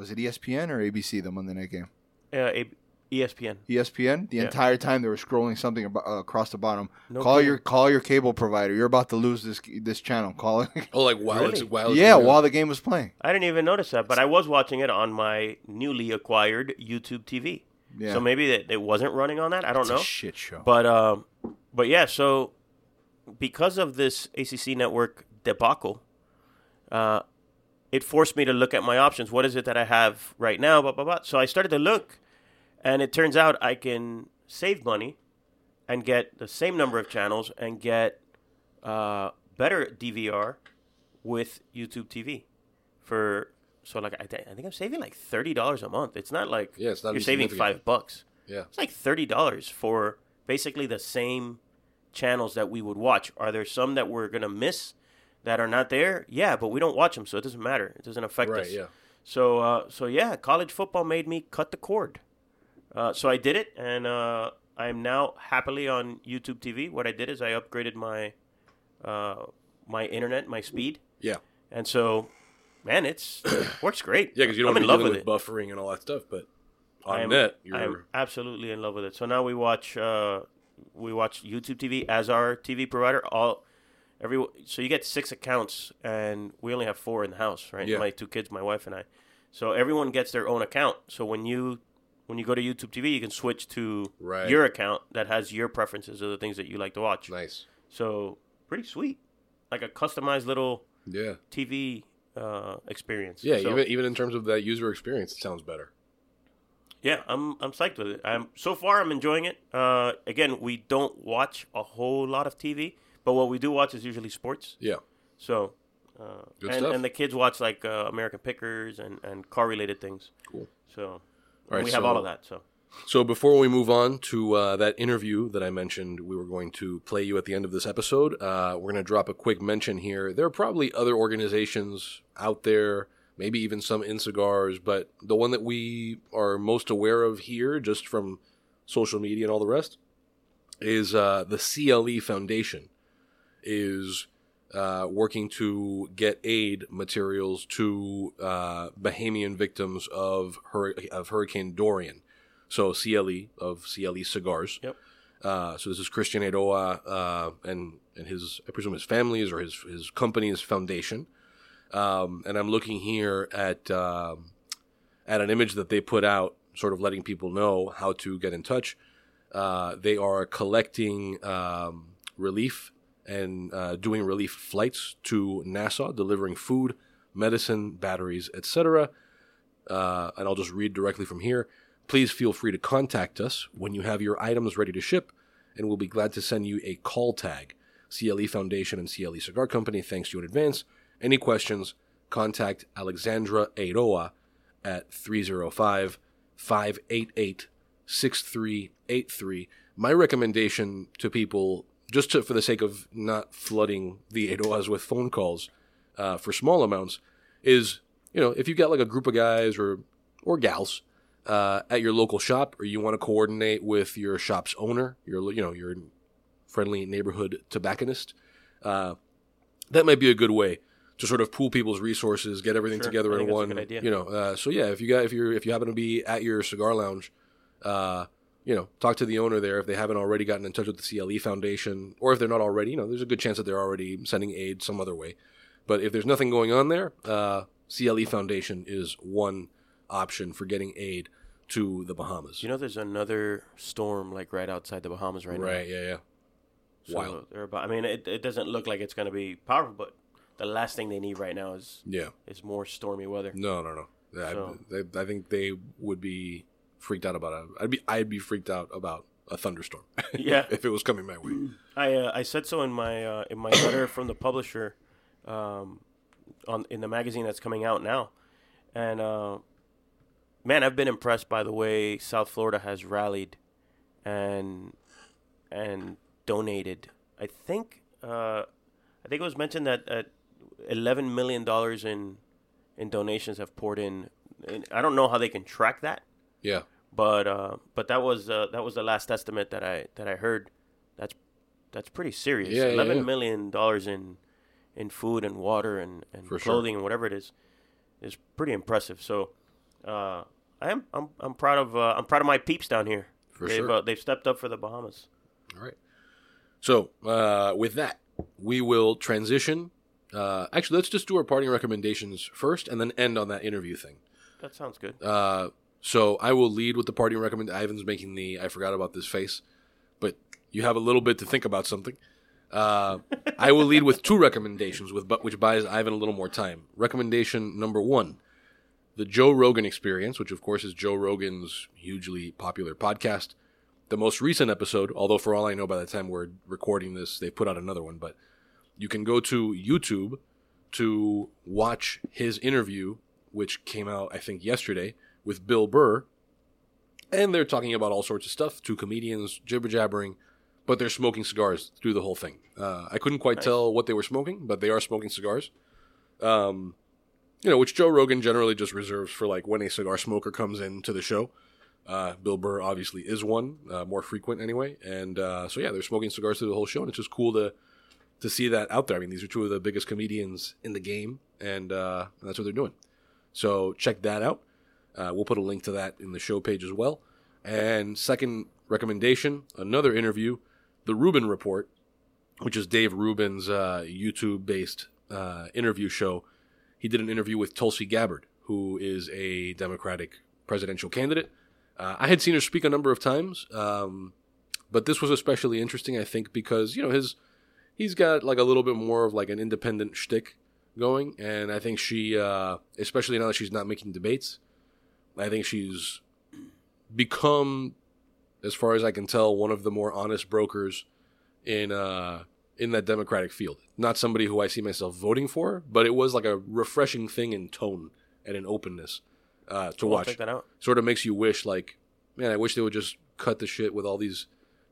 was it ESPN or ABC? The Monday night game. Uh, A- ESPN. ESPN. The Yeah. entire time they were scrolling something abo- uh, across the bottom. No call kidding. your call your cable provider. You're about to lose this this channel. Call it. Oh, like while it's while yeah, going on. while the game was playing. I didn't even notice that, but I was watching it on my newly acquired YouTube TV. Yeah. So maybe it, it wasn't running on that. I don't It's a know. shit show. But um, but yeah. So because of this ACC network debacle, uh, it forced me to look at my options. What is it that I have right now? Blah, blah, blah. So I started to look, and it turns out I can save money and get the same number of channels and get uh, better DVR with YouTube TV for. So like I, th- I think I'm saving like thirty dollars a month. It's not like Yeah, not you're saving five bucks. yeah. It's like thirty dollars for basically the same channels that we would watch. Are there some that we're gonna miss that are not there? Yeah, but we don't watch them, so it doesn't matter. It doesn't affect Right, us. yeah. So, uh, so yeah, college football made me cut the cord. Uh, so I did it, and uh, I am now happily on YouTube TV. What I did is I upgraded my uh, my internet, my speed, Yeah. and so, man, it's works great. Yeah, because you don't I'm in love with with it. buffering and all that stuff, but on I am, net, you're I am absolutely in love with it. So now we watch uh, we watch YouTube TV as our TV provider. All every so you get six accounts, and we only have four in the house, right? Yeah. My two kids, my wife, and I. So everyone gets their own account. So when you when you go to YouTube TV, you can switch to Right. your account that has your preferences of the things that you like to watch. nice. So pretty sweet, like a customized little Yeah. TV uh, experience. Yeah, So- even even in terms of that user experience, it sounds better. Yeah, I'm I'm psyched with it. I'm so far I'm enjoying it. Uh, again, we don't watch a whole lot of TV, but what we do watch is usually sports. Yeah. So, uh, Good and, stuff. and the kids watch like uh, American Pickers and, and car related things. Cool. So right, we have so- all of that. So So before we move on to uh, that interview that I mentioned, we were going to play you at the end of this episode. Uh, we're going to drop a quick mention here. There are probably other organizations out there, maybe even some in cigars, but the one that we are most aware of here, just from social media and all the rest, is uh, the CLE Foundation. Is uh, working to get aid materials to uh, Bahamian victims of, hur- of Hurricane Dorian. So CLE of CLE cigars. Yep. Uh, so this is Christian Eiroa uh, and and his I presume his family's or his his company's foundation. Um, and I'm looking here at um, at an image that they put out, sort of letting people know how to get in touch. Uh, they are collecting um, relief and uh, doing relief flights to Nassau, delivering food, medicine, batteries, etc. Uh, and I'll just read directly from here. Please feel free to contact us when you have your items ready to ship, and we'll be glad to send you a call tag. CLE Foundation and CLE Cigar Company thanks you in advance. Any questions, contact Alexandra Eiroa at 305 588 6383. My recommendation to people, just to, for the sake of not flooding the Eiroas with phone calls uh, for small amounts, is you know if you've got like a group of guys or or gals uh, at your local shop, or you want to coordinate with your shop's owner, your you know your friendly neighborhood tobacconist, uh, that might be a good way to sort of pool people's resources, get everything Sure. together in think that's a one. You know, uh, so yeah, if you got if you're if you happen to be at your cigar lounge, uh, you know, talk to the owner there if they haven't already gotten in touch with the CLE Foundation, or if they're not already, you know, there's a good chance that they're already sending aid some other way. But if there's nothing going on there, uh, CLE Foundation is one option for getting aid to the Bahamas. You know, there's another storm like right outside the Bahamas right, now. right? Yeah, yeah. now. Wild. about, I mean, it, it doesn't look like it's going to be powerful, but the last thing they need right now is Yeah. is more stormy weather. No, no, no. So- I, I think they would be freaked out about it. I'd be I'd be freaked out about a thunderstorm. Yeah. if it was coming my way. I uh, I said so in my uh, in my letter from the publisher, um, on in the magazine that's coming out now, and uh, man, I've been impressed by the way South Florida has rallied, and and donated. I think uh, I think it was mentioned that uh, eleven million dollars in in donations have poured in. And I don't know how they can track that Yeah. but uh, but that was uh, that was the last estimate that I that I heard. That's that's pretty serious. Yeah, yeah, Eleven yeah. million dollars in in food and water and, and For sure. clothing and whatever it is is pretty impressive. So uh, I am I'm I'm proud of uh, I'm proud of my peeps down here. For they've sure. uh, they've stepped up for the Bahamas. All right. So uh, with that, we will transition. Uh, actually, let's just do our parting recommendations first, and then end on that interview thing. That sounds good. Uh, so I will lead with the parting recommend. Ivan's making the I forgot about this face, but you have a little bit to think about something. Uh, I will lead with two recommendations, with which buys Ivan a little more time. Recommendation number one: the Joe Rogan Experience, which of course is Joe Rogan's hugely popular podcast. The most recent episode, although for all I know, by the time we're recording this, they put out another one. But you can go to YouTube to watch his interview, which came out I think yesterday with Bill Burr, and they're talking about all sorts of stuff. Two comedians jibber jabbering, but they're smoking cigars through the whole thing. Uh, I couldn't quite tell what they were smoking, but they are smoking cigars. Um, you know, which Joe Rogan generally just reserves for like when a cigar smoker comes into the show. Uh, Bill Burr obviously is one, uh, more frequent anyway, and uh, so yeah, they're smoking cigars through the whole show, and it's just cool to to see that out there. I mean, these are two of the biggest comedians in the game, and uh, that's what they're doing. So check that out. Uh, we'll put a link to that in the show page as well. And second recommendation, another interview, the Rubin Report, which is Dave Rubin's uh, YouTube-based uh, interview show. He did an interview with Tulsi Gabbard, who is a Democratic presidential candidate. Uh, I had seen her speak a number of times, um, but this was especially interesting, I think, because you know his he's got like a little bit more of like an independent shtick going, and I think she, uh, especially now that she's not making debates, I think she's become, as far as I can tell, one of the more honest brokers in uh, in that Democratic field. Not somebody who I see myself voting for, but it was like a refreshing thing in tone and in openness uh, to watch check that out. sort of makes you wish like man i wish they would just cut the shit with all these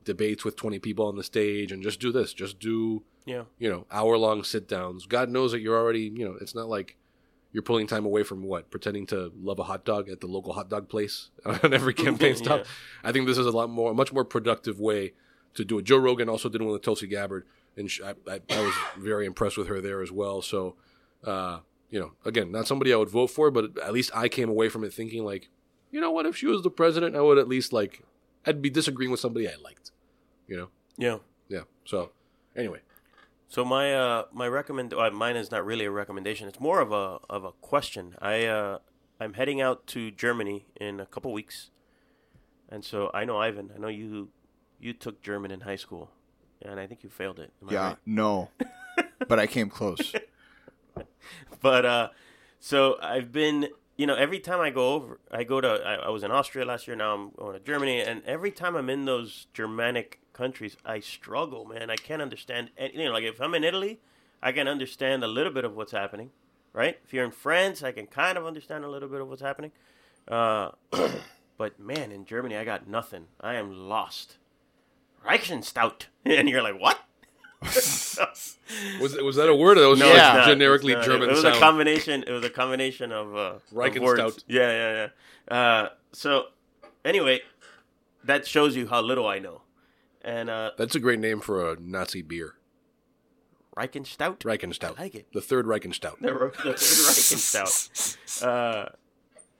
debates with 20 people on the stage and just do this just do Yeah. you know hour long sit downs god knows that you're already you know it's not like you're pulling time away from what? Pretending to love a hot dog at the local hot dog place on every campaign stop? I think this is a lot more a much more productive way to do it. Joe rogan also did one with tulsi gabbard and sh I, I, I was very impressed with her there as well. So uh you know again not somebody i would vote for but at least i came away from it thinking like you know what? If she was the president i would at least like i'd be disagreeing with somebody i liked You know. Yeah. Yeah. So anyway, So my uh my recommend uh, mine is not really a recommendation. It's more of a of a question. I uh I'm heading out to Germany in a couple weeks, and so I know Ivan. I know you you took German in high school, and I think you failed it. Yeah, right? no, but I came close. But uh, so I've been, you know, every time I go over, I go to. I, I was in Austria last year. Now I'm going to Germany, and every time I'm in those Germanic countries, I struggle, man. I can't understand. Any, you know, like if I'm in Italy, I can understand a little bit of what's happening, right? If you're in France, I can kind of understand a little bit of what's happening. Uh, but man, in Germany, I got nothing. I am lost. Reichenstaut, and you're like, what? was was that a word? Or that was No, it's like generically not. German It was sound. a combination. It was a combination of, uh, of Reichenstaut. words. Yeah, yeah, yeah. Uh, so anyway, that shows you how little I know. And uh, That's a great name for a Nazi beer. Reichenstaut. Reichenstaut. I like it. The third Reichenstaut. The, Ro- the Reichenstaut. Uh,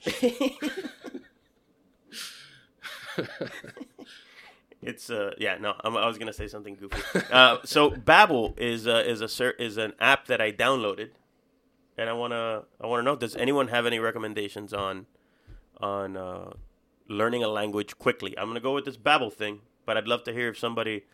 it's uh yeah no I'm, I was gonna say something goofy. Uh, so Babbel is uh, is a cer- is an app that I downloaded, and I wanna I wanna know does anyone have any recommendations on on uh, learning a language quickly? I'm gonna go with this Babbel thing, but I'd love to hear if somebody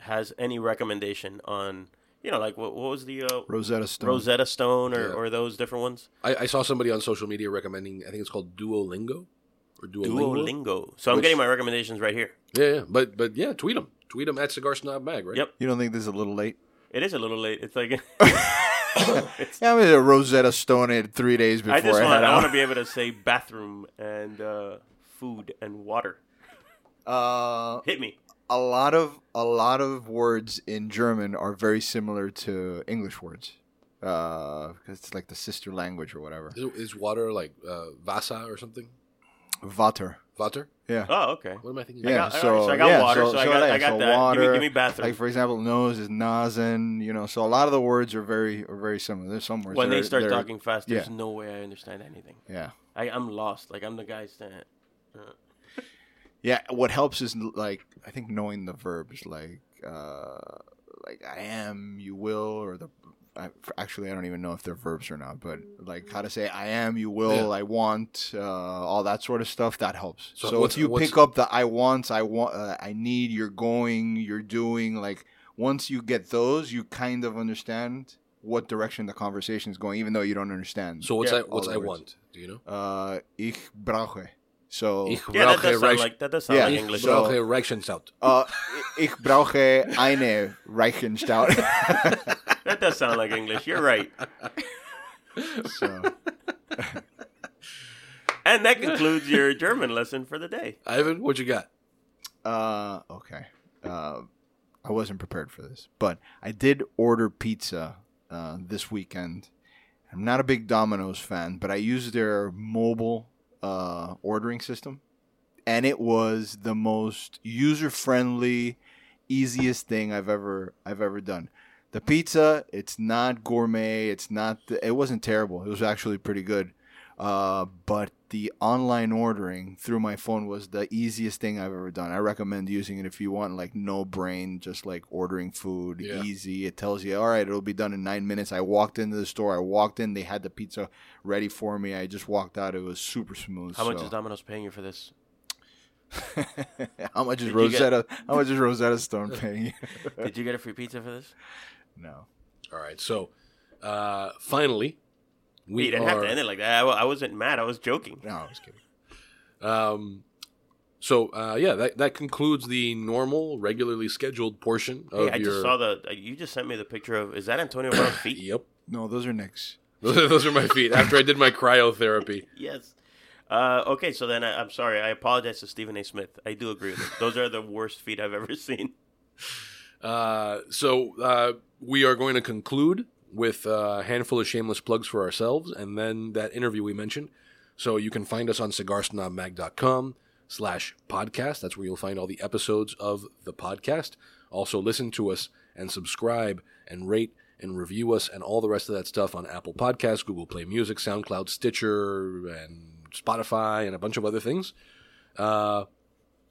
has any recommendation on you know like what, what was the uh, Rosetta Stone. Rosetta Stone or, Yeah. or those different ones? I, I saw somebody on social media recommending. I think it's called Duolingo or Duolingo. Duolingo. So I'm getting my recommendations right here. Yeah, yeah, but but yeah, tweet them. Tweet them at Cigar Snob Mag, right? Yep. You don't think this is a little late? It is a little late. It's like Yeah, I'm a Rosetta Stone in three days before I I, just head want I want to be able to say bathroom and uh, food and water. Uh, Hit me. a lot of a lot of words in German are very similar to English words. Uh, 'cause it's like the sister language or whatever. Is, is water like uh, Vasa or something? Vater. Vater? Yeah. Oh, okay. What am I thinking? Yeah, got- so, I got yeah, water, so I got- yeah, I got so that. Give me- Water, give me bathroom. Like for example, nose is Nasen. You know, so a lot of the words are very are very similar. There's some words When they start talking fast, there's yeah. no way I understand anything. Yeah, I, I'm lost. Like I'm the guy standing. Yeah. What helps is like I think knowing the verbs, like uh, like I am, you will, or the. I, actually, I don't even know if they're verbs or not, but like how to say I am, you will, Yeah. I want, uh, all that sort of stuff. That helps. So So, if you pick up the I want, I want, uh, I need, you're going, you're doing, like once you get those, you kind of understand what direction the conversation is going, even though you don't understand. So what's Yeah, I what's I words. want? Do you know? uh, ich brauche. So, Ich Yeah, that does sound like that does sound Yeah, like Ich English. so- brauche Reichenstaut. uh, ich brauche eine Reichenstaut. that does sound like English. You're right. so, And that concludes your German lesson for the day. Ivan, what you got? uh, okay. Uh, I wasn't prepared for this, but I did order pizza uh, this weekend. I'm not a big Domino's fan, but I used their mobile uh, ordering system, and it was the most user-friendly, easiest thing I've ever I've ever done. The pizza, it's not gourmet. It's not. It wasn't terrible. It was actually pretty good. Uh, but the online ordering through my phone was the easiest thing I've ever done. I recommend using it if you want like no brain, just like ordering food, Yeah. easy. It tells you, all right, it'll be done in nine minutes. I walked into the store. I walked in. They had the pizza ready for me. I just walked out. It was super smooth. How much is Domino's paying you for this? how much is Did you get- Rosetta? how much is Rosetta Stone paying you? Did you get a free pizza for this? no. All right. So, uh, finally, we you didn't are. have to end it like that. I, I wasn't mad. I was joking. No, I was kidding. Um, so uh, yeah, that that concludes the normal, regularly scheduled portion of Hey, I your. just saw the. uh, You just sent me the picture of. Is that Antonio Brown's feet? Yep, No, those are Nick's. those are, those are my feet. After I did my cryotherapy, Yes. Uh, okay, so then I, I'm sorry. I apologize to Stephen A. Smith. I do agree with it. Those are the worst feet I've ever seen. uh, so uh, we are going to conclude with a handful of shameless plugs for ourselves, and then that interview we mentioned. So you can find us on cigarsnobmag.com slash podcast. That's where you'll find all the episodes of the podcast. Also listen to us and subscribe and rate and review us and all the rest of that stuff on Apple Podcasts, Google Play Music, SoundCloud, Stitcher, and Spotify, and a bunch of other things. Uh,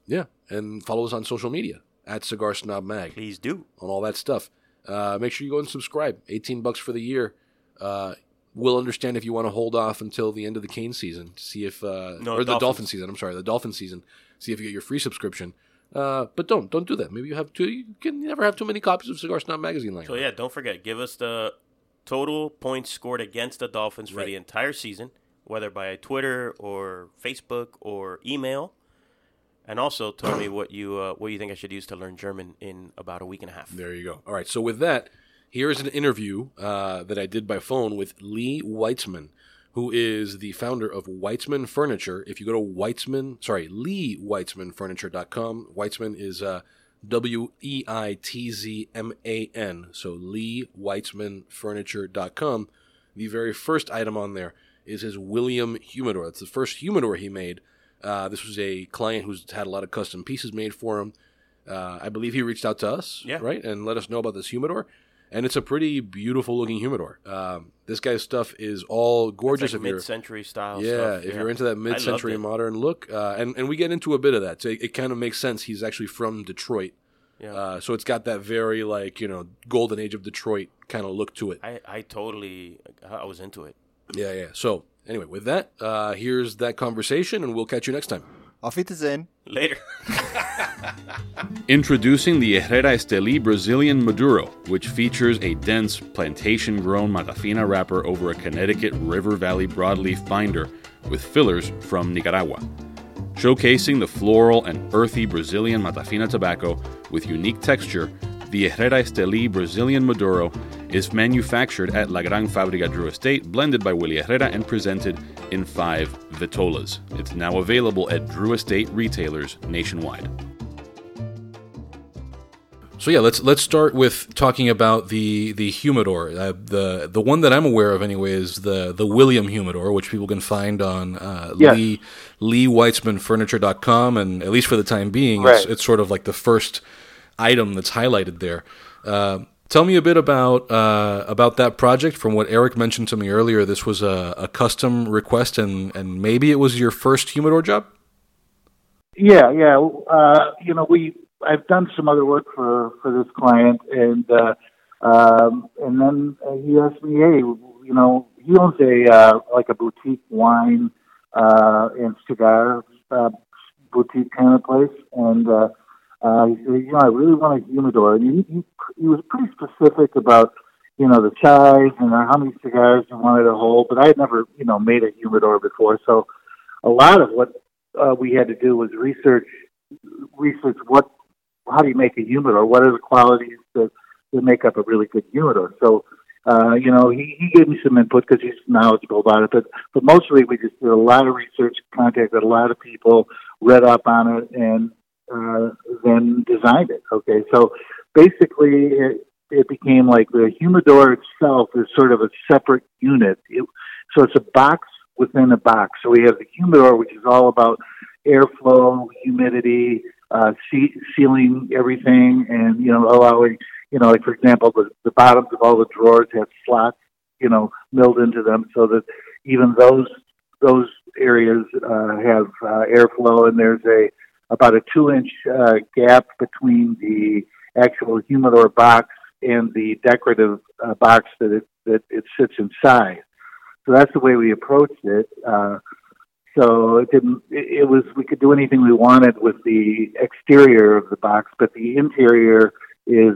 yeah, and follow us on social media at Cigar Snob Mag Please do. on all that stuff. Uh, make sure you go and subscribe. 18 bucks for the year. Uh, we'll understand if you want to hold off until the end of the cane season to see if uh, No, or the Dolphins. dolphin season. I'm sorry, the dolphin season. See if you get your free subscription. Uh, but don't don't do that. Maybe you have too. You can never have too many copies of Cigar Snob magazine lying. So yeah, don't forget, give us the total points scored against the Dolphins for Right. the entire season, whether by Twitter or Facebook or email. And also tell me what you uh, what you think I should use to learn German in about a week and a half. There you go. All right. So with that, here is an interview uh, that I did by phone with Lee Weitzman, who is the founder of Weitzman Furniture. If you go to Weitzman, sorry, LeeWeitzmanFurniture.com, Weitzman is uh, W E I T Z M A N. So LeeWeitzmanFurniture.com. The very first item on there is his William humidor. That's the first humidor he made. Uh, this was a client who's had a lot of custom pieces made for him. Uh, I believe he reached out to us, Yeah. right, and let us know about this humidor. And it's a pretty beautiful looking humidor. Um, this guy's stuff is all It's gorgeous. like if you're, mid-century style yeah, stuff. if you're into that mid-century modern look, uh, and and we get into a bit of that, so it, it kind of makes sense. He's actually from Detroit, Yeah. uh, so it's got that very like you know golden age of Detroit kind of look to it. I, I totally I was into it. Yeah, yeah. So anyway, with that, uh, here's that conversation, and we'll catch you next time. Auf Wiedersehen. Later. Introducing the Herrera Esteli Brazilian Maduro, which features a dense plantation grown Mata Fina wrapper over a Connecticut River Valley broadleaf binder with fillers from Nicaragua. Showcasing the floral and earthy Brazilian Mata Fina tobacco with unique texture, the Herrera Esteli Brazilian Maduro is manufactured at La Gran Fábrica Drew Estate, blended by Willie Herrera, and presented in five vitolas. It's now available at Drew Estate retailers nationwide. So yeah, let's let's start with talking about the the humidor. Uh, the the one that I'm aware of anyway is the the William humidor, which people can find on uh, Yes. Lee LeeWeitzmanFurniture.com, and at least for the time being, it's, Right. it's sort of like the first item that's highlighted there. Uh, tell me a bit about uh, about that project. From what Eric mentioned to me earlier, this was a, a custom request, and and maybe it was your first humidor job. Yeah, yeah. Uh, you know, we I've done some other work for for this client, and uh, um, and then he asked me, hey, you know, he owns a uh, like a boutique wine uh, and cigar uh, boutique kind of place, and uh, uh, you know, I really want a humidor, and he, he he was pretty specific about you know the size and how many cigars he wanted to hold, but I had never you know made a humidor before, so a lot of what uh, we had to do was research research what how do you make a humidor? What are the qualities that, that make up a really good humidor? So, uh, you know, he, he gave me some input because he's knowledgeable about it. But but mostly we just did a lot of research, contacted a lot of people, read up on it, and uh, then designed it. Okay, so basically it, it became like the humidor itself is sort of a separate unit. It, so it's a box within a box. So we have the humidor, which is all about airflow, humidity, uh, see, sealing everything, and you know allowing you know like for example the, the bottoms of all the drawers have slots you know milled into them so that even those those areas uh, have uh, airflow, and there's a about a two inch uh, gap between the actual humidor box and the decorative uh, box that it that it sits inside. So that's the way we approached it. Uh, so it didn't. It, was we could do anything we wanted with the exterior of the box, but the interior is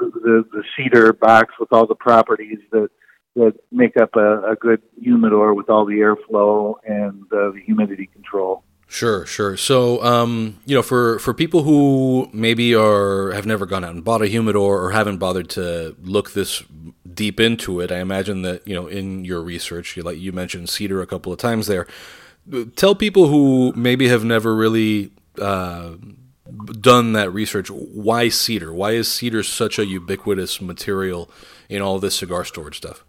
the the cedar box with all the properties that that make up a, a good humidor with all the airflow and uh, the humidity control. Sure, sure. So, um, you know, for for people who maybe are have never gone out and bought a humidor or haven't bothered to look this deep into it, I imagine that you know in your research, you like you mentioned cedar a couple of times there. Tell people who maybe have never really uh, done that research why cedar. Why is cedar such a ubiquitous material in all this cigar storage stuff?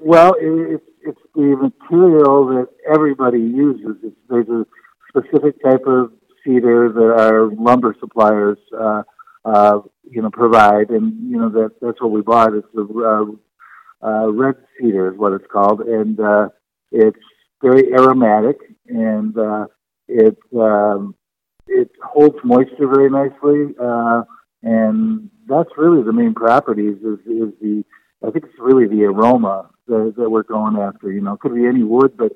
Well, it's it's the material that everybody uses. It's, there's a specific type of cedar that our lumber suppliers, uh, uh, you know, provide, and you know that that's what we bought. It's the uh, uh, red cedar is what it's called, and uh, it's very aromatic, and uh, it um, it holds moisture very nicely, uh, and that's really the main properties. Is, is the I think it's really the aroma that, that we're going after. You know, it could be any wood, but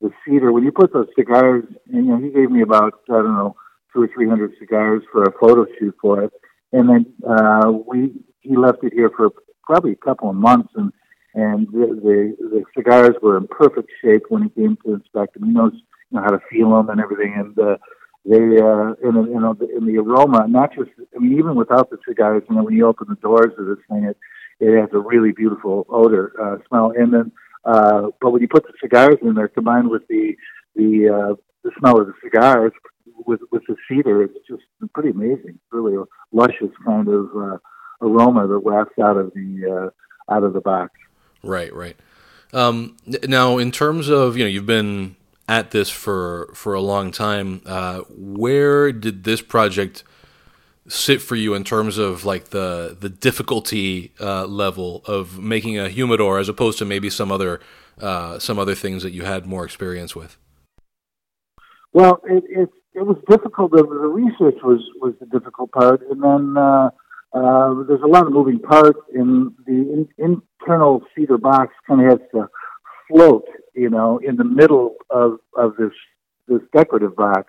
the cedar. When you put those cigars, and, you know, he gave me about I don't know two or three hundred cigars for a photo shoot for it, and then uh, we he left it here for probably a couple of months, and and the, the the cigars were in perfect shape when he came to inspect them. He knows you know how to feel them and everything, and uh, they uh, in you know the, in the aroma, not just I mean even without the cigars, you know when you open the doors of this thing, it it has a really beautiful odor uh, smell, and then uh, but when you put the cigars in there, combined with the the uh, the smell of the cigars with with the cedar, it's just pretty amazing. Really a luscious kind of uh, aroma that wafts out of the uh, out of the box. Right, right. Um, now, in terms of you know, you've been at this for for a long time. Uh, where did this project sit for you in terms of like the the difficulty uh, level of making a humidor as opposed to maybe some other uh, some other things that you had more experience with? Well, it it, it was difficult. The, research was was the difficult part, and then uh, uh, there's a lot of moving parts, In the in, internal cedar box kind of has to float, you know, in the middle of of this this decorative box.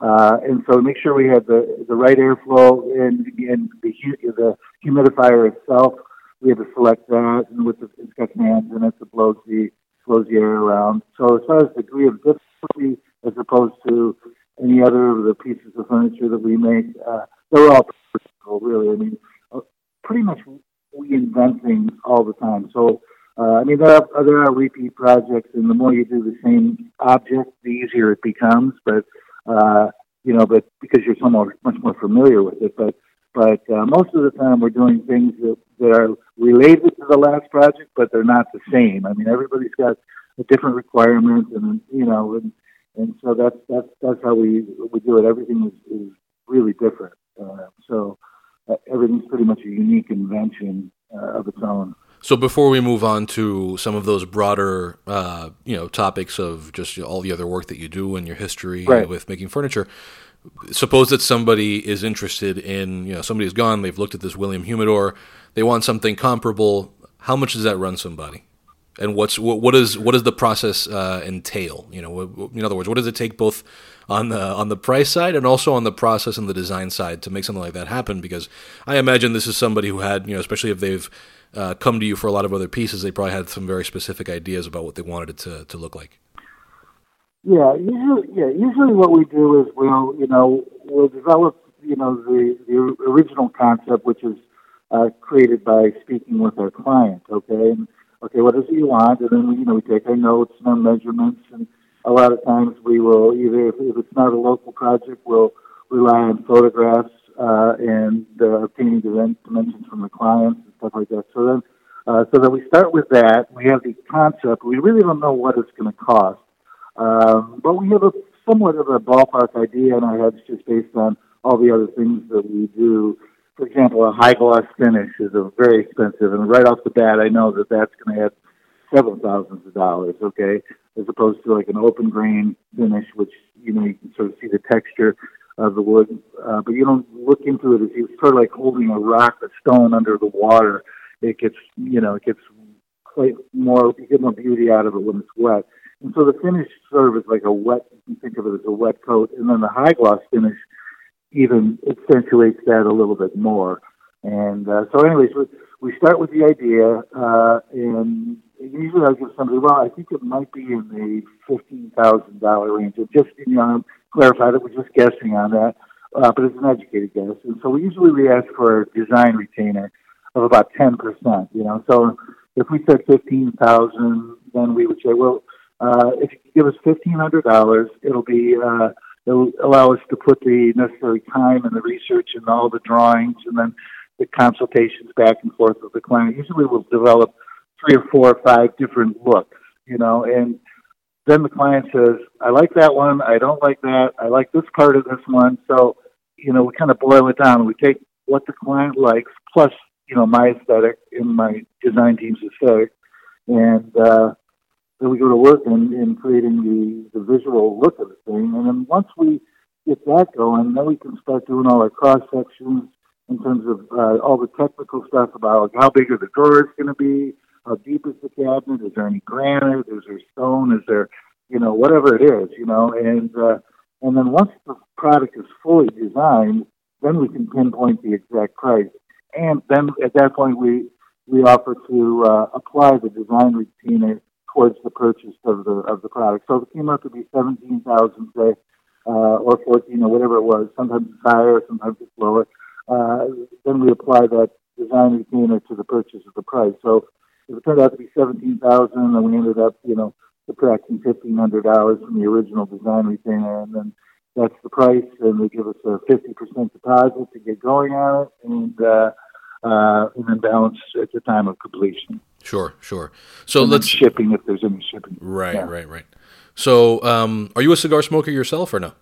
Uh, and so make sure we had the, the right airflow and, and the, the humidifier itself. We had to select that, and with the, it's got fans in it that blows the blows the air around. So as far as degree of difficulty, as opposed to any other of the pieces of furniture that we make, uh, they're all difficult, really. I mean, uh, pretty much we invent things all the time. So uh, I mean, there are there are repeat projects, and the more you do the same object, the easier it becomes. But uh, you know, but because you're so more, much more familiar with it. But but uh, most of the time, we're doing things that, that are related to the last project, but they're not the same. I mean, everybody's got a different requirement, and you know, and and so that's that's that's how we we do it. Everything is, is really different. Uh, so uh, everything's pretty much a unique invention uh, of its own. So before we move on to some of those broader, uh, you know, topics of just all the other work that you do and your history right. with making furniture, suppose that somebody is interested in, you know, somebody's gone, they've looked at this William Humidor, they want something comparable. How much does that run somebody? And what's what, what is what does the process uh, entail? You know, in other words, what does it take both on the on the price side and also on the process and the design side to make something like that happen? Because I imagine this is somebody who had, you know, especially if they've uh, come to you for a lot of other pieces, they probably had some very specific ideas about what they wanted it to, to look like. Yeah, usually, yeah, usually what we do is we'll, you know, we'll develop, you know, the, the original concept, which is uh, created by speaking with our client, okay? And, okay, what is it you want? And then, we, you know, we take our notes and our measurements, and a lot of times we will either, if, if it's not a local project, we'll rely on photographs uh, and uh, obtaining dimensions from the clients and stuff like that. So then, uh, so that we start with that. We have the concept. We really don't know what it's going to cost, um, but we have a somewhat of a ballpark idea in our heads just based on all the other things that we do. For example, a high gloss finish is a very expensive, and right off the bat, I know that that's going to add several thousands of dollars. Okay, as opposed to like an open grain finish, which you know you can sort of see the texture of the wood, uh, but you don't look into it it's sort of like holding a rock, a stone under the water. It gets, you know, it gets quite more, you get more beauty out of it when it's wet. And so the finish sort of is like a wet, you can think of it as a wet coat. And then the high gloss finish even accentuates that a little bit more. And uh, so, anyways, we, we start with the idea, uh, and usually I'll give somebody, well, I think it might be in the fifteen thousand dollar range. Or just you know, clarify that we're just guessing on that, uh, but it's an educated guess. And so we usually we ask for a design retainer of about ten percent. You know, so if we said fifteen thousand, then we would say, well, uh, if you give us fifteen hundred dollars, it'll be uh, it'll allow us to put the necessary time and the research and all the drawings and then the consultations back and forth with the client. Usually, we'll develop three or four or five different looks, you know, and then the client says, I like that one, I don't like that, I like this part of this one. So, you know, we kind of boil it down. We take what the client likes, plus, you know, my aesthetic and my design team's aesthetic, and uh, then we go to work in, in creating the, the visual look of the thing. And then once we get that going, then we can start doing all our cross sections in terms of uh, all the technical stuff about like, how big are the drawers going to be, how deep is the cabinet, is there any granite, is there stone, is there, you know, whatever it is, you know, and uh, and then once the product is fully designed, then we can pinpoint the exact price, and then at that point we we offer to uh, apply the design retainer towards the purchase of the of the product. So if it came out to be seventeen thousand, say, uh, or fourteen, or whatever it was. Sometimes it's higher, sometimes it's lower. Uh, then we apply that design retainer to the purchase of the price. So it turned out to be seventeen thousand, and we ended up, you know, subtracting fifteen hundred dollars from the original design retainer, and then that's the price, and they give us a fifty percent deposit to get going on it, and uh, uh, and then balance at the time of completion. Sure, sure. So And let's shipping if there's any shipping. right, Yeah. right, right. So, um, are you a cigar smoker yourself or no?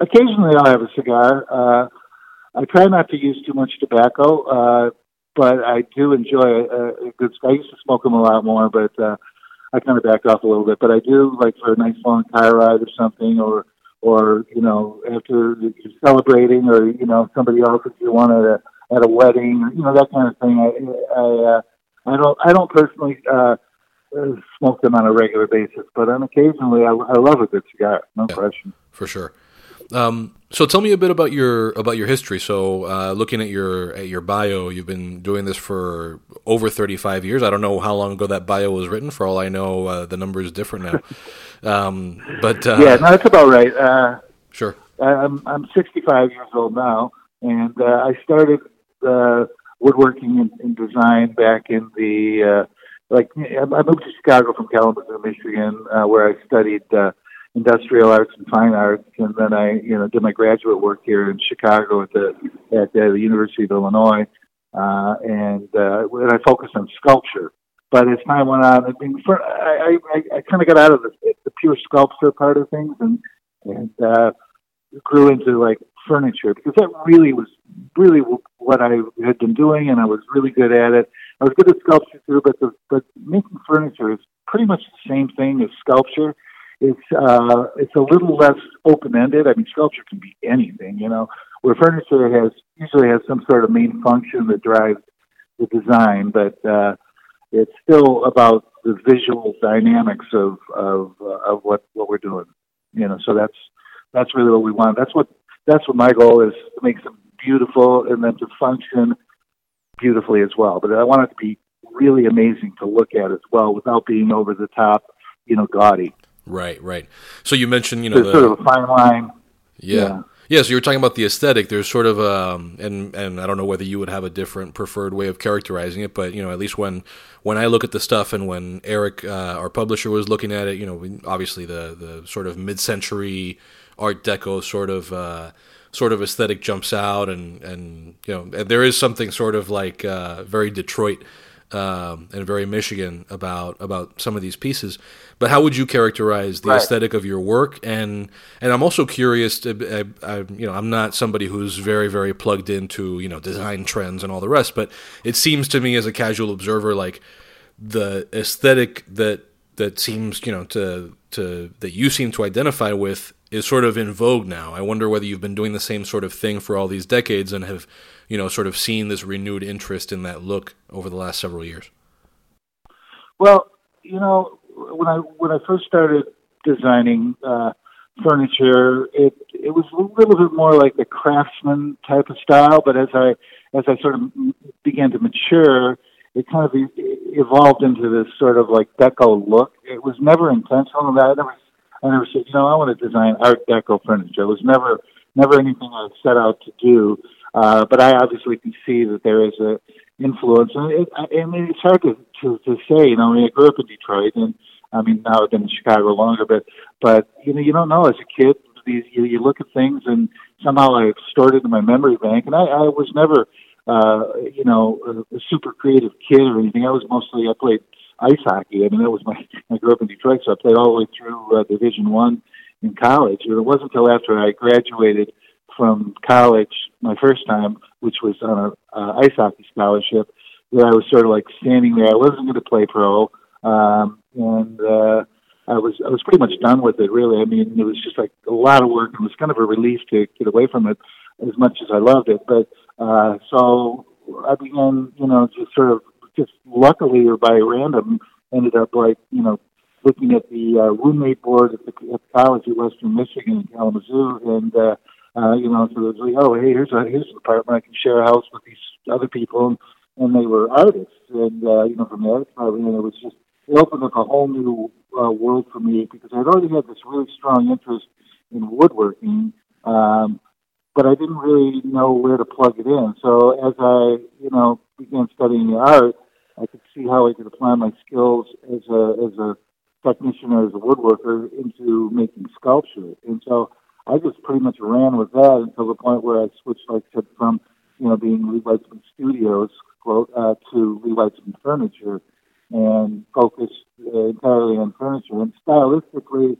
Occasionally, I'll have a cigar. Uh, I try not to use too much tobacco, uh, but I do enjoy a, a good. I used to smoke them a lot more, but uh, I kind of backed off a little bit. But I do like for a nice long car ride or something, or or you know after you're celebrating, or you know somebody else if you want at a at a wedding, or, you know that kind of thing. I I, uh, I don't I don't personally. Uh, uh, smoke them on a regular basis, but on occasionally, I, I love a good cigar. No question. for sure. Um, so tell me a bit about your about your history. So uh, looking at your at your bio, you've been doing this for over thirty five years. I don't know how long ago that bio was written. For all I know, uh, the number is different now. um, but uh, yeah, no, that's about right. Uh, sure. I'm I'm 65 years old now, and uh, I started uh, woodworking and, and design back in the uh, like I I moved to Chicago from Kalamazoo, Michigan, uh, where I studied uh, industrial arts and fine arts, and then I you know did my graduate work here in Chicago at the at the University of Illinois, uh, and uh, and I focused on sculpture. But as time went on, I mean, for, I I, I kind of got out of the, the pure sculpture part of things, and and uh, grew into like furniture because that really was really what I had been doing, and I was really good at it. I was good at sculpture too, but the, but making furniture is pretty much the same thing as sculpture. It's uh, it's a little less open ended. I mean, sculpture can be anything, you know. Where furniture has usually has some sort of main function that drives the design, but uh, it's still about the visual dynamics of of uh, of what what we're doing. You know, so that's that's really what we want. That's what that's what my goal is to make them beautiful and then to function beautifully as well. But I want it to be really amazing to look at as well without being over the top, you know, gaudy. Right, right. So you mentioned, you know, the, sort of a fine line. Yeah. Yeah. Yeah, so you were talking about the aesthetic. There's sort of um and and I don't know whether you would have a different preferred way of characterizing it, but you know, at least when when I look at the stuff and when Eric, uh, our publisher, was looking at it, you know, obviously the the sort of mid-century Art Deco sort of uh, sort of aesthetic jumps out, and and you know, and there is something sort of like uh, very Detroit um, and very Michigan about about some of these pieces. But how would you characterize the Right. aesthetic of your work? And and I'm also curious. To, I, I, you know, I'm not somebody who's very very plugged into you know design trends and all the rest. But it seems to me as a casual observer, like the aesthetic that that seems you know to to that you seem to identify with is sort of in vogue now. I wonder whether you've been doing the same sort of thing for all these decades and have you know sort of seen this renewed interest in that look over the last several years. Well, you know, when I when I first started designing uh, furniture, it it was a little bit more like the craftsman type of style. But as I as I sort of began to mature, it kind of evolved into this sort of like deco look. It was never intentional. That I never I never said, you know, I want to design Art Deco furniture. It was never never anything I set out to do. Uh, but I obviously can see that there is a influence, and it, I, I mean, it's hard to, to to say. You know, I mean, I grew up in Detroit, and I mean, now I've been in Chicago longer, but but you know, you don't know as a kid. These you, you look at things, and somehow I stored it in my memory bank, and I, I was never, uh, you know, a, a super creative kid or anything. I was mostly I played ice hockey. I mean, that was my. I grew up in Detroit, so I played all the way through uh, Division One in college. And it wasn't until after I graduated from college my first time, which was on a uh, ice hockey scholarship, that I was sort of like standing there. I wasn't going to play pro, um, and uh, I was I was pretty much done with it. Really, I mean, it was just like a lot of work. And it was kind of a relief to get away from it, as much as I loved it. But uh, so I began, you know, just sort of just luckily or by random, ended up like you know looking at the uh, roommate board at the, at the college at Western Michigan in Kalamazoo, and uh, uh, you know, so it was like, oh, hey, here's a here's an apartment I can share a house with these other people, and, and they were artists, and uh, you know, from the art department, and it was just it opened up a whole new uh, world for me because I'd already had this really strong interest in woodworking, um, but I didn't really know where to plug it in. So as I, you know, began studying the art, I could see how I could apply my skills as a as a technician or as a woodworker into making sculpture. And so I just pretty much ran with that until the point where I switched, like I said, from you know being Lee Weitzman Studios quote uh, to Lee Weitzman Furniture, and focused uh, entirely on furniture. And stylistically,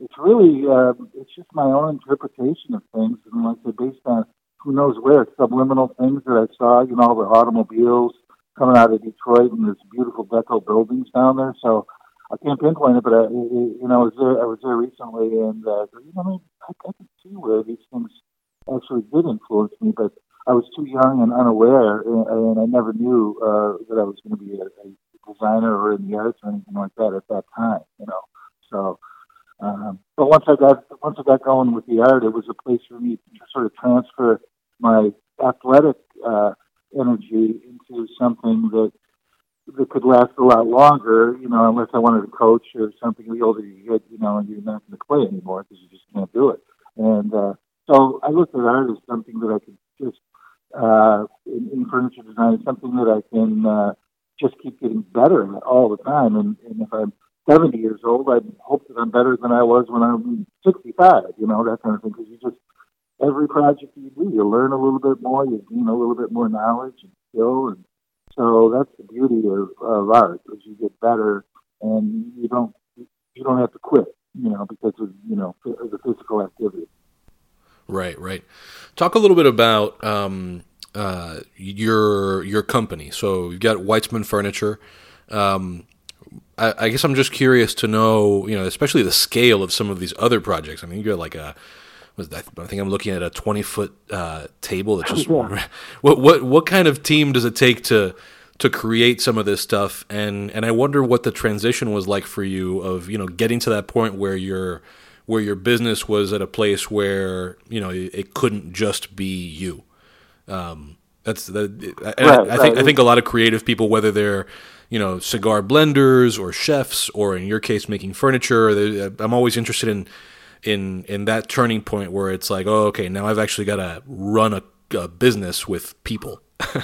it's really uh, it's just my own interpretation of things, and like I said, based on who knows where subliminal things that I saw. You know, all the automobiles coming out of Detroit and there's beautiful deco buildings down there. So I can't pinpoint it, but I, you know, I was there. I was there recently, and uh, you know, I, mean, I, I can see where these things actually did influence me, but I was too young and unaware, and, and I never knew uh, that I was going to be a, a designer or in the arts or anything like that at that time. You know, so. Um, but once I got once I got going with the art, it was a place for me to sort of transfer my athletic uh, energy into something that that could last a lot longer, you know, unless I wanted to coach or something. The older you get, you know, you're not going to play anymore because you just can't do it. And uh, so I looked at art as something that I could just, uh, in, in furniture design, something that I can uh, just keep getting better at all the time. And, and if I'm 70 years old, I hope that I'm better than I was when I'm 65, you know, that kind of thing. Because you just, every project you do, you learn a little bit more, you gain a little bit more knowledge and skill and so that's the beauty of, of art is you get better and you don't you don't have to quit, you know, because of you know the physical activity. Right, right. Talk a little bit about um, uh, your your company. So you've got Weitzman Furniture. Um, I, I, guess I'm just curious to know, you know, especially the scale of some of these other projects. I mean, you got like a that, I think I'm looking at a 20 foot uh, table. That just yeah. what what what kind of team does it take to to create some of this stuff? And and I wonder what the transition was like for you of you know getting to that point where your where your business was at a place where you know it, it couldn't just be you. Um, that's the. Right, I, I, think right. I think a lot of creative people, whether they're you know cigar blenders or chefs, or in your case making furniture, I'm always interested in in in that turning point where it's like, oh, okay, now I've actually got to run a, a, business with people.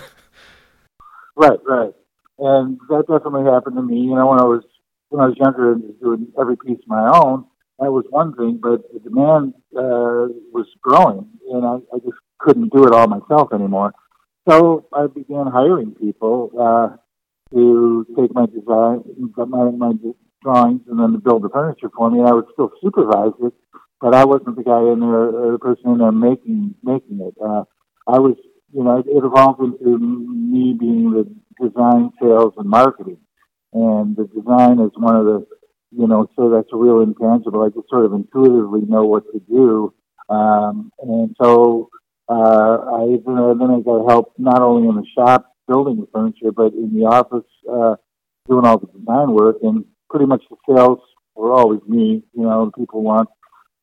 right, right, and that definitely happened to me. You know, when I was when I was younger and doing every piece of my own, that was one thing, but the demand uh, was growing, and I, I just couldn't do it all myself anymore. So I began hiring people uh, to take my design, my, my drawings, and then to build the furniture for me. And I would still supervise it, but I wasn't the guy in there, or the person in there making making it. Uh, I was, you know, it, it evolved into me being the design, sales, and marketing. And the design is one of the, you know, so that's a real intangible. I just sort of intuitively know what to do. Um, and so uh, I then, I got help not only in the shop building the furniture, but in the office uh, doing all the design work. And pretty much the sales were always me. You know, people want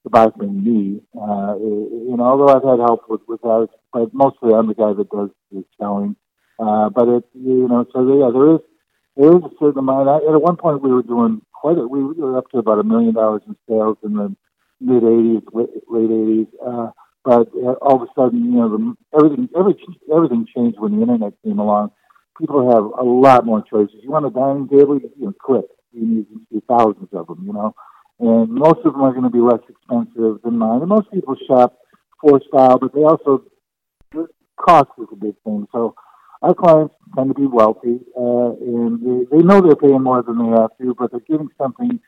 to buy from me. Uh, you know, although I've had help with with that, but mostly I'm the guy that does the selling. Uh, but it, you know, so yeah, there is there is a certain amount. I, at one point, we were doing quite a. We were up to about a million dollars in sales in the mid '80s, late, late '80s. Uh, but uh, all of a sudden, you know, the, everything everything everything changed when the internet came along. People have a lot more choices. You want a dining table, you know, click you need to see thousands of them, you know. And most of them are going to be less expensive than mine. And most people shop for style, but they also cost is a big thing. So our clients tend to be wealthy, uh, and they, they know they're paying more than they have to, but they're getting something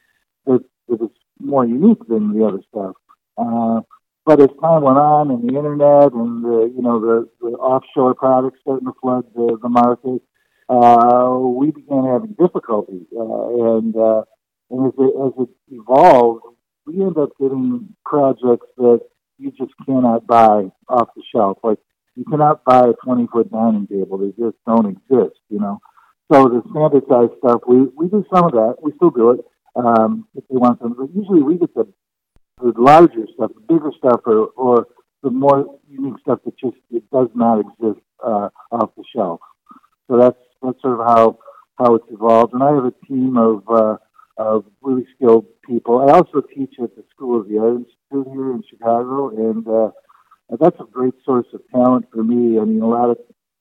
that, that is more unique than the other stuff. Uh, but as time went on, and the internet and the you know the, the offshore products starting to flood the, the market, uh, we began having difficulty. Uh, and uh, and as it, as it evolved, we end up getting projects that you just cannot buy off the shelf. Like you cannot buy a 20 foot dining table; they just don't exist. You know. So the standardized stuff, we we do some of that. We still do it um, if they want some. But usually, we get the the larger stuff, the bigger stuff, or or the more unique stuff that just it does not exist uh, off the shelf. So that's that's sort of how how it's evolved. And I have a team of uh, of really skilled people. I also teach at the School of the Art Institute here in Chicago, and uh, that's a great source of talent for me. I mean, a lot of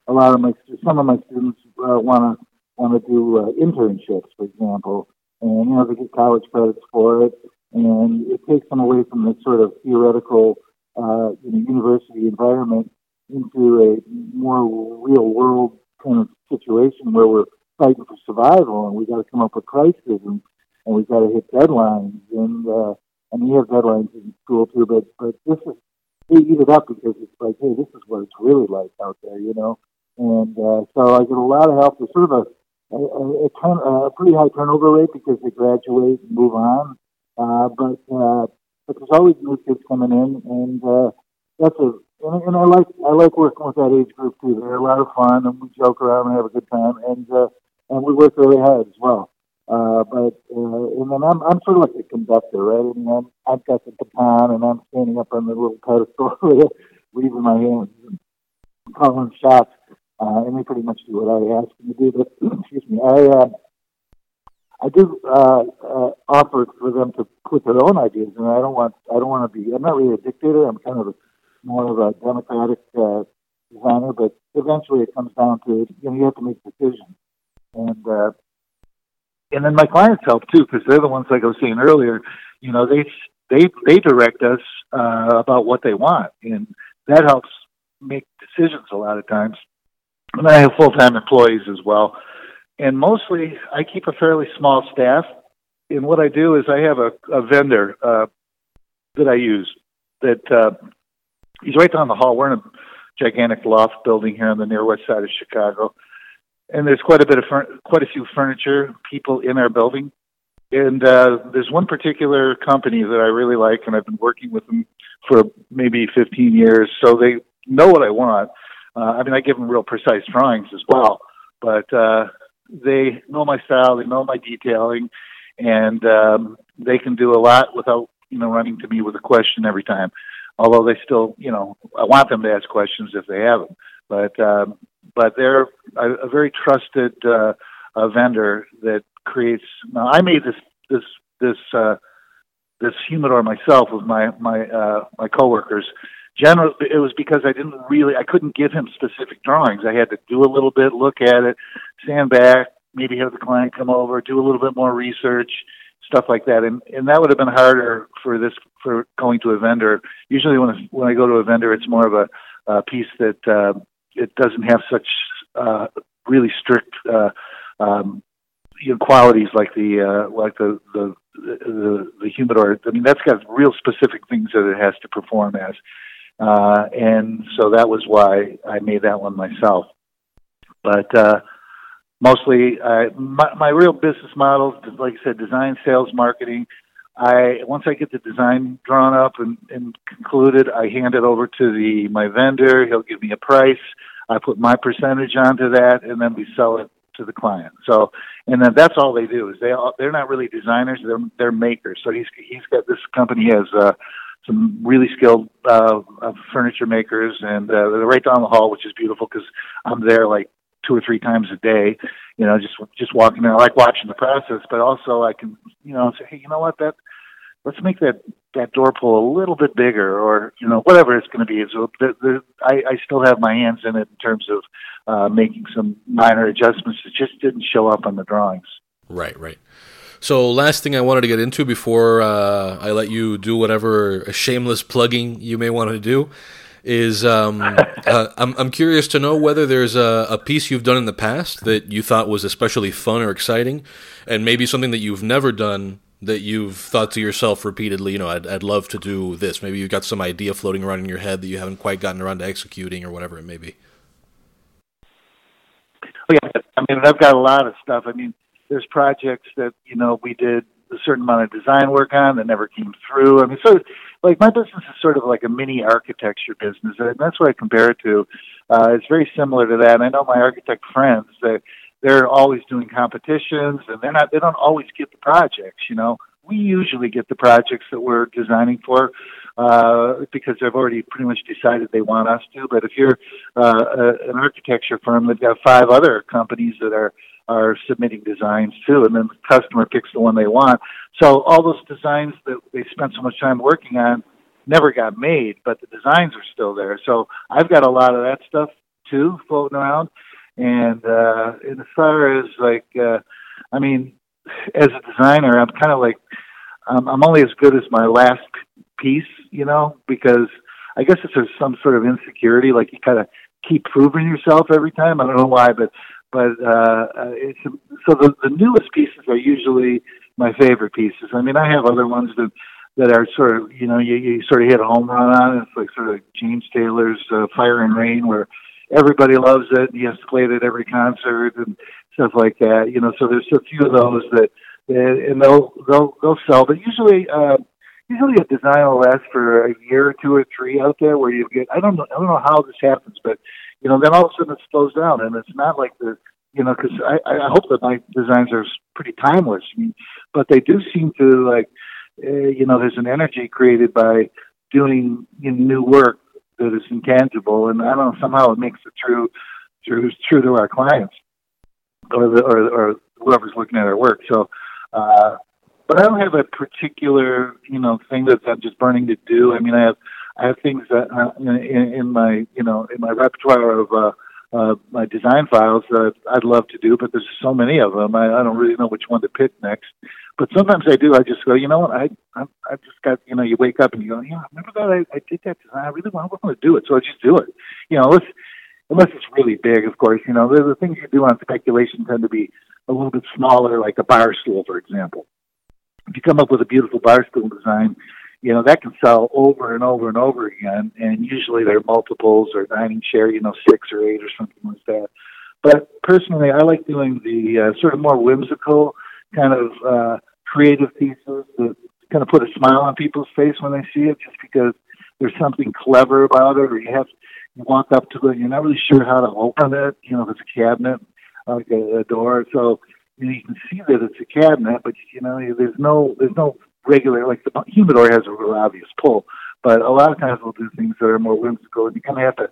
a lot of my some of my students want to want to do uh, internships, for example, and you know they get college credits for it, and it takes them away from the sort of theoretical uh, you know, university environment into a more real world kind of situation where we're fighting for survival and we got to come up with prices and, and we got to hit deadlines and uh, and we have deadlines in school too, but but this is they eat it up because it's like, hey, this is what it's really like out there, you know. And uh, so I get a lot of help. There's sort of a a, a, turn, a pretty high turnover rate because they graduate and move on. Uh, but uh, but there's always new kids coming in, and uh, that's a and, and I like I like working with that age group too. They're a lot of fun, and we joke around and have a good time, and uh, and we work really hard as well. Uh, but uh, and then I'm I'm sort of like a conductor, right? I mean, I'm, I've got the baton, and I'm standing up on the little pedestal, waving my hands, and calling shots, uh, and they pretty much do what I ask them to do. But excuse me, I. Uh, I do uh, uh, offer for them to put their own ideas, and I don't want I don't want to be. I'm not really a dictator. I'm kind of a, more of a democratic uh, designer, but eventually it comes down to you know you have to make decisions, and uh, and then my clients help too because they're the ones like I was saying earlier. You know they they they direct us uh, about what they want, and that helps make decisions a lot of times. And I have full time employees as well and mostly I keep a fairly small staff. And what I do is I have a, a vendor uh, that I use that uh, he's right down the hall. We're in a gigantic loft building here on the near west side of Chicago, and there's quite a bit of quite a few furniture people in our building. And uh, there's one particular company that I really like, and I've been working with them for maybe 15 years, so they know what I want. Uh, I mean, I give them real precise drawings as well, but uh, they know my style, they know my detailing, and um, they can do a lot without you know running to me with a question every time. Although they still, you know, I want them to ask questions if they have them. But um, but they're a, a very trusted uh, a vendor that creates. Now I made this this this uh, this humidor myself with my my uh, my coworkers generally it was because I didn't really I couldn't give him specific drawings. I had to do a little bit, look at it, stand back, maybe have the client come over, do a little bit more research, stuff like that. And and that would have been harder for this for going to a vendor. Usually when when I go to a vendor, it's more of a, a piece that uh, it doesn't have such uh, really strict uh, um, you know, qualities like the uh, like the the the, the humidor. I mean, that's got real specific things that it has to perform as. Uh, and so that was why I made that one myself. But uh, mostly, uh, my, my real business model, like I said, design, sales, marketing. I once I get the design drawn up and, and concluded, I hand it over to the my vendor. He'll give me a price. I put my percentage onto that, and then we sell it to the client. So, and then that's all they do is they all, they're not really designers; they're they're makers. So he's he's got this company has uh, some really skilled uh, furniture makers, and uh, they're right down the hall, which is beautiful because I'm there like two or three times a day. You know, just just walking there. I like watching the process, but also I can you know say, hey, you know what that let's make that that door pull a little bit bigger, or you know whatever it's going to be. So the, the, I, I still have my hands in it in terms of uh, making some minor adjustments that just didn't show up on the drawings. Right, right. So, last thing I wanted to get into before uh, I let you do whatever shameless plugging you may want to do is um, uh, I'm, I'm curious to know whether there's a, a, piece you've done in the past that you thought was especially fun or exciting, and maybe something that you've never done that you've thought to yourself repeatedly, you know, I'd, I'd love to do this. Maybe you've got some idea floating around in your head that you haven't quite gotten around to executing or whatever it may be. Oh, yeah. I mean, I've got a lot of stuff. I mean, there's projects that you know we did a certain amount of design work on that never came through. I mean, so like my business is sort of like a mini architecture business, and that's what I compare it to. Uh, it's very similar to that. And I know my architect friends that they're always doing competitions, and they're not. They don't always get the projects. You know, we usually get the projects that we're designing for uh, because they've already pretty much decided they want us to. But if you're uh, a, an architecture firm, they've got five other companies that are are submitting designs too, and then the customer picks the one they want. So all those designs that they spent so much time working on never got made, but the designs are still there. So I've got a lot of that stuff too floating around. And uh, and as far as like, uh, I mean, as a designer, I'm kind of like, um, I'm only as good as my last piece, you know, because I guess there's some sort of insecurity, like you kind of keep proving yourself every time. I don't know why, but but uh, uh, it's so the the newest pieces are usually my favorite pieces. I mean, I have other ones that that are sort of you know you, you sort of hit a home run on. It's like sort of James Taylor's uh, Fire and Rain, where everybody loves it. And he has to play it at every concert and stuff like that. You know, so there's a few of those that and they'll they'll they'll sell. But usually, uh, usually a design will last for a year or two or three out there where you get. I don't know. I don't know how this happens, but you know, then all of a sudden it slows down, and it's not like the you know, because I, I hope that my designs are pretty timeless. I mean, but they do seem to like, uh, you know, there's an energy created by doing you know, new work that is intangible, and I don't know somehow it makes it through through through to our clients or the, or, or whoever's looking at our work. So, uh, but I don't have a particular you know thing that I'm just burning to do. I mean, I have I have things that uh, in, in my you know in my repertoire of uh, uh, my design files that I'd love to do, but there's so many of them. I, I don't really know which one to pick next. But sometimes I do. I just go, you know what? I I, I just got you know. You wake up and you go, yeah, I remember that I, I did that design. I really want, I want to do it, so I just do it. You know, unless unless it's really big, of course. You know, the, the things you do on speculation tend to be a little bit smaller, like a bar stool, for example. If you come up with a beautiful bar stool design, you know that can sell over and over and over again. And usually they're multiples or dining share you know six or eight or something like that. But personally i like doing the uh, sort of more whimsical kind of uh creative pieces that kind of put a smile on people's face when they see it just because there's something clever about it or you have you walk up to it you're not really sure how to open it you know if it's a cabinet like a, a door. So you, know, you can see that it's a cabinet but you know there's no there's no regular, like the humidor has a real obvious pull, but a lot of times we'll do things that are more whimsical, and you kind of have to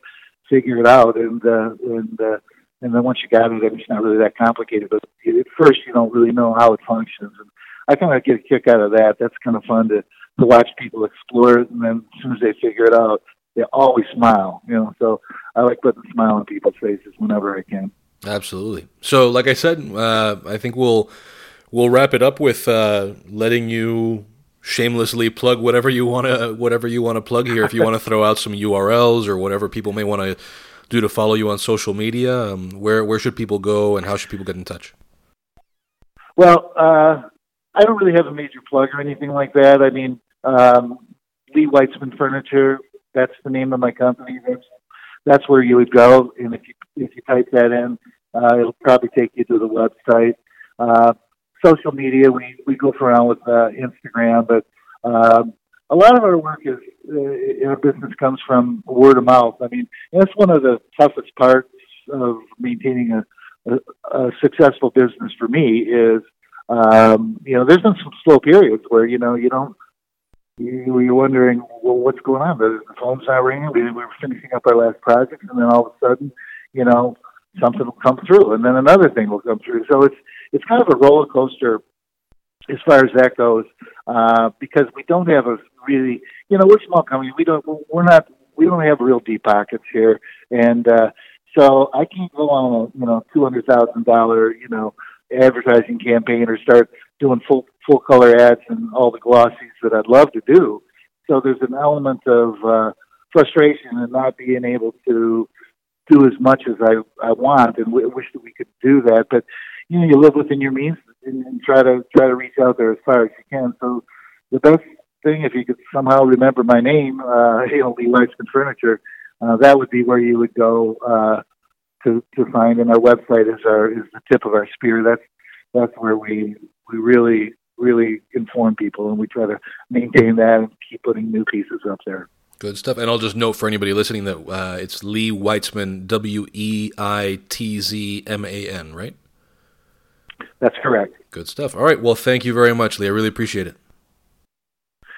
figure it out. And uh, and uh, and then once you got it, it's not really that complicated. But at first, you don't really know how it functions. And I kind of get a kick out of that. That's kind of fun to to watch people explore it, and then as soon as they figure it out, they always smile. You know, so I like putting a smile on people's faces whenever I can. Absolutely. So, like I said, uh, I think we'll we'll wrap it up with uh, letting you shamelessly plug whatever you want to whatever you want to plug here. If you want to throw out some URLs or whatever people may want to do to follow you on social media, um, where where should people go and how should people get in touch? Well, uh, I don't really have a major plug or anything like that. I mean, um, Lee Weitzman Furniture. That's the name of my company. That's that's where you would go, and if you if you type that in, uh, it'll probably take you to the website. Uh, social media. We we goof around with uh, Instagram, but um, a lot of our work is uh, our business comes from word of mouth. I mean, that's one of the toughest parts of maintaining a, a, a successful business for me is um, you know there's been some slow periods where you know you don't you, you're wondering well what's going on the, the phone's not ringing we were finishing up our last project and then all of a sudden you know something will come through and then another thing will come through so it's it's kind of a roller coaster as far as that goes, uh, because we don't have a really, you know, we're small company. We don't, we're not, we don't have real deep pockets here, and uh, so I can't go on a, you know, two hundred thousand dollar, you know, advertising campaign or start doing full full color ads and all the glossies that I'd love to do. So there's an element of uh, frustration and not being able to do as much as I I want, and w- wish that we could do that, but you know you live within your means and, and try to try to reach out there as far as you can. So the best thing, if you could somehow remember my name, uh, you know, Lee Weitzman Furniture, uh, that would be where you would go uh, to to find. And our website is our is the tip of our spear. That's that's where we we really really inform people, and we try to maintain that and keep putting new pieces up there. Good stuff. And I'll just note for anybody listening that uh, it's Lee Weitzman, W E I T Z M A N, right? That's correct. Good stuff. All right. Well, thank you very much, Lee. I really appreciate it.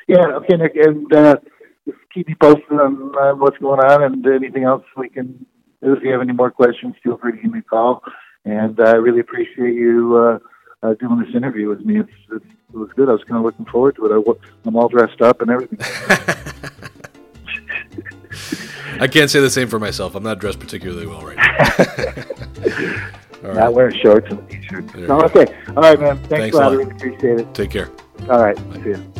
Yeah. Okay, Nick, and uh, just keep me posted on uh, what's going on and anything else we can. If you have any more questions, feel free to give me a call. And I really appreciate you uh, uh, doing this interview with me. It's, it's, it was good. I was kind of looking forward to it. I, I'm all dressed up and everything. I can't say the same for myself. I'm not dressed particularly well right now. All right. Not wearing shorts and a t-shirt. No, okay. All right, man. Thanks, Thanks a lot. Really appreciate it. Take care. All right. Bye. See you.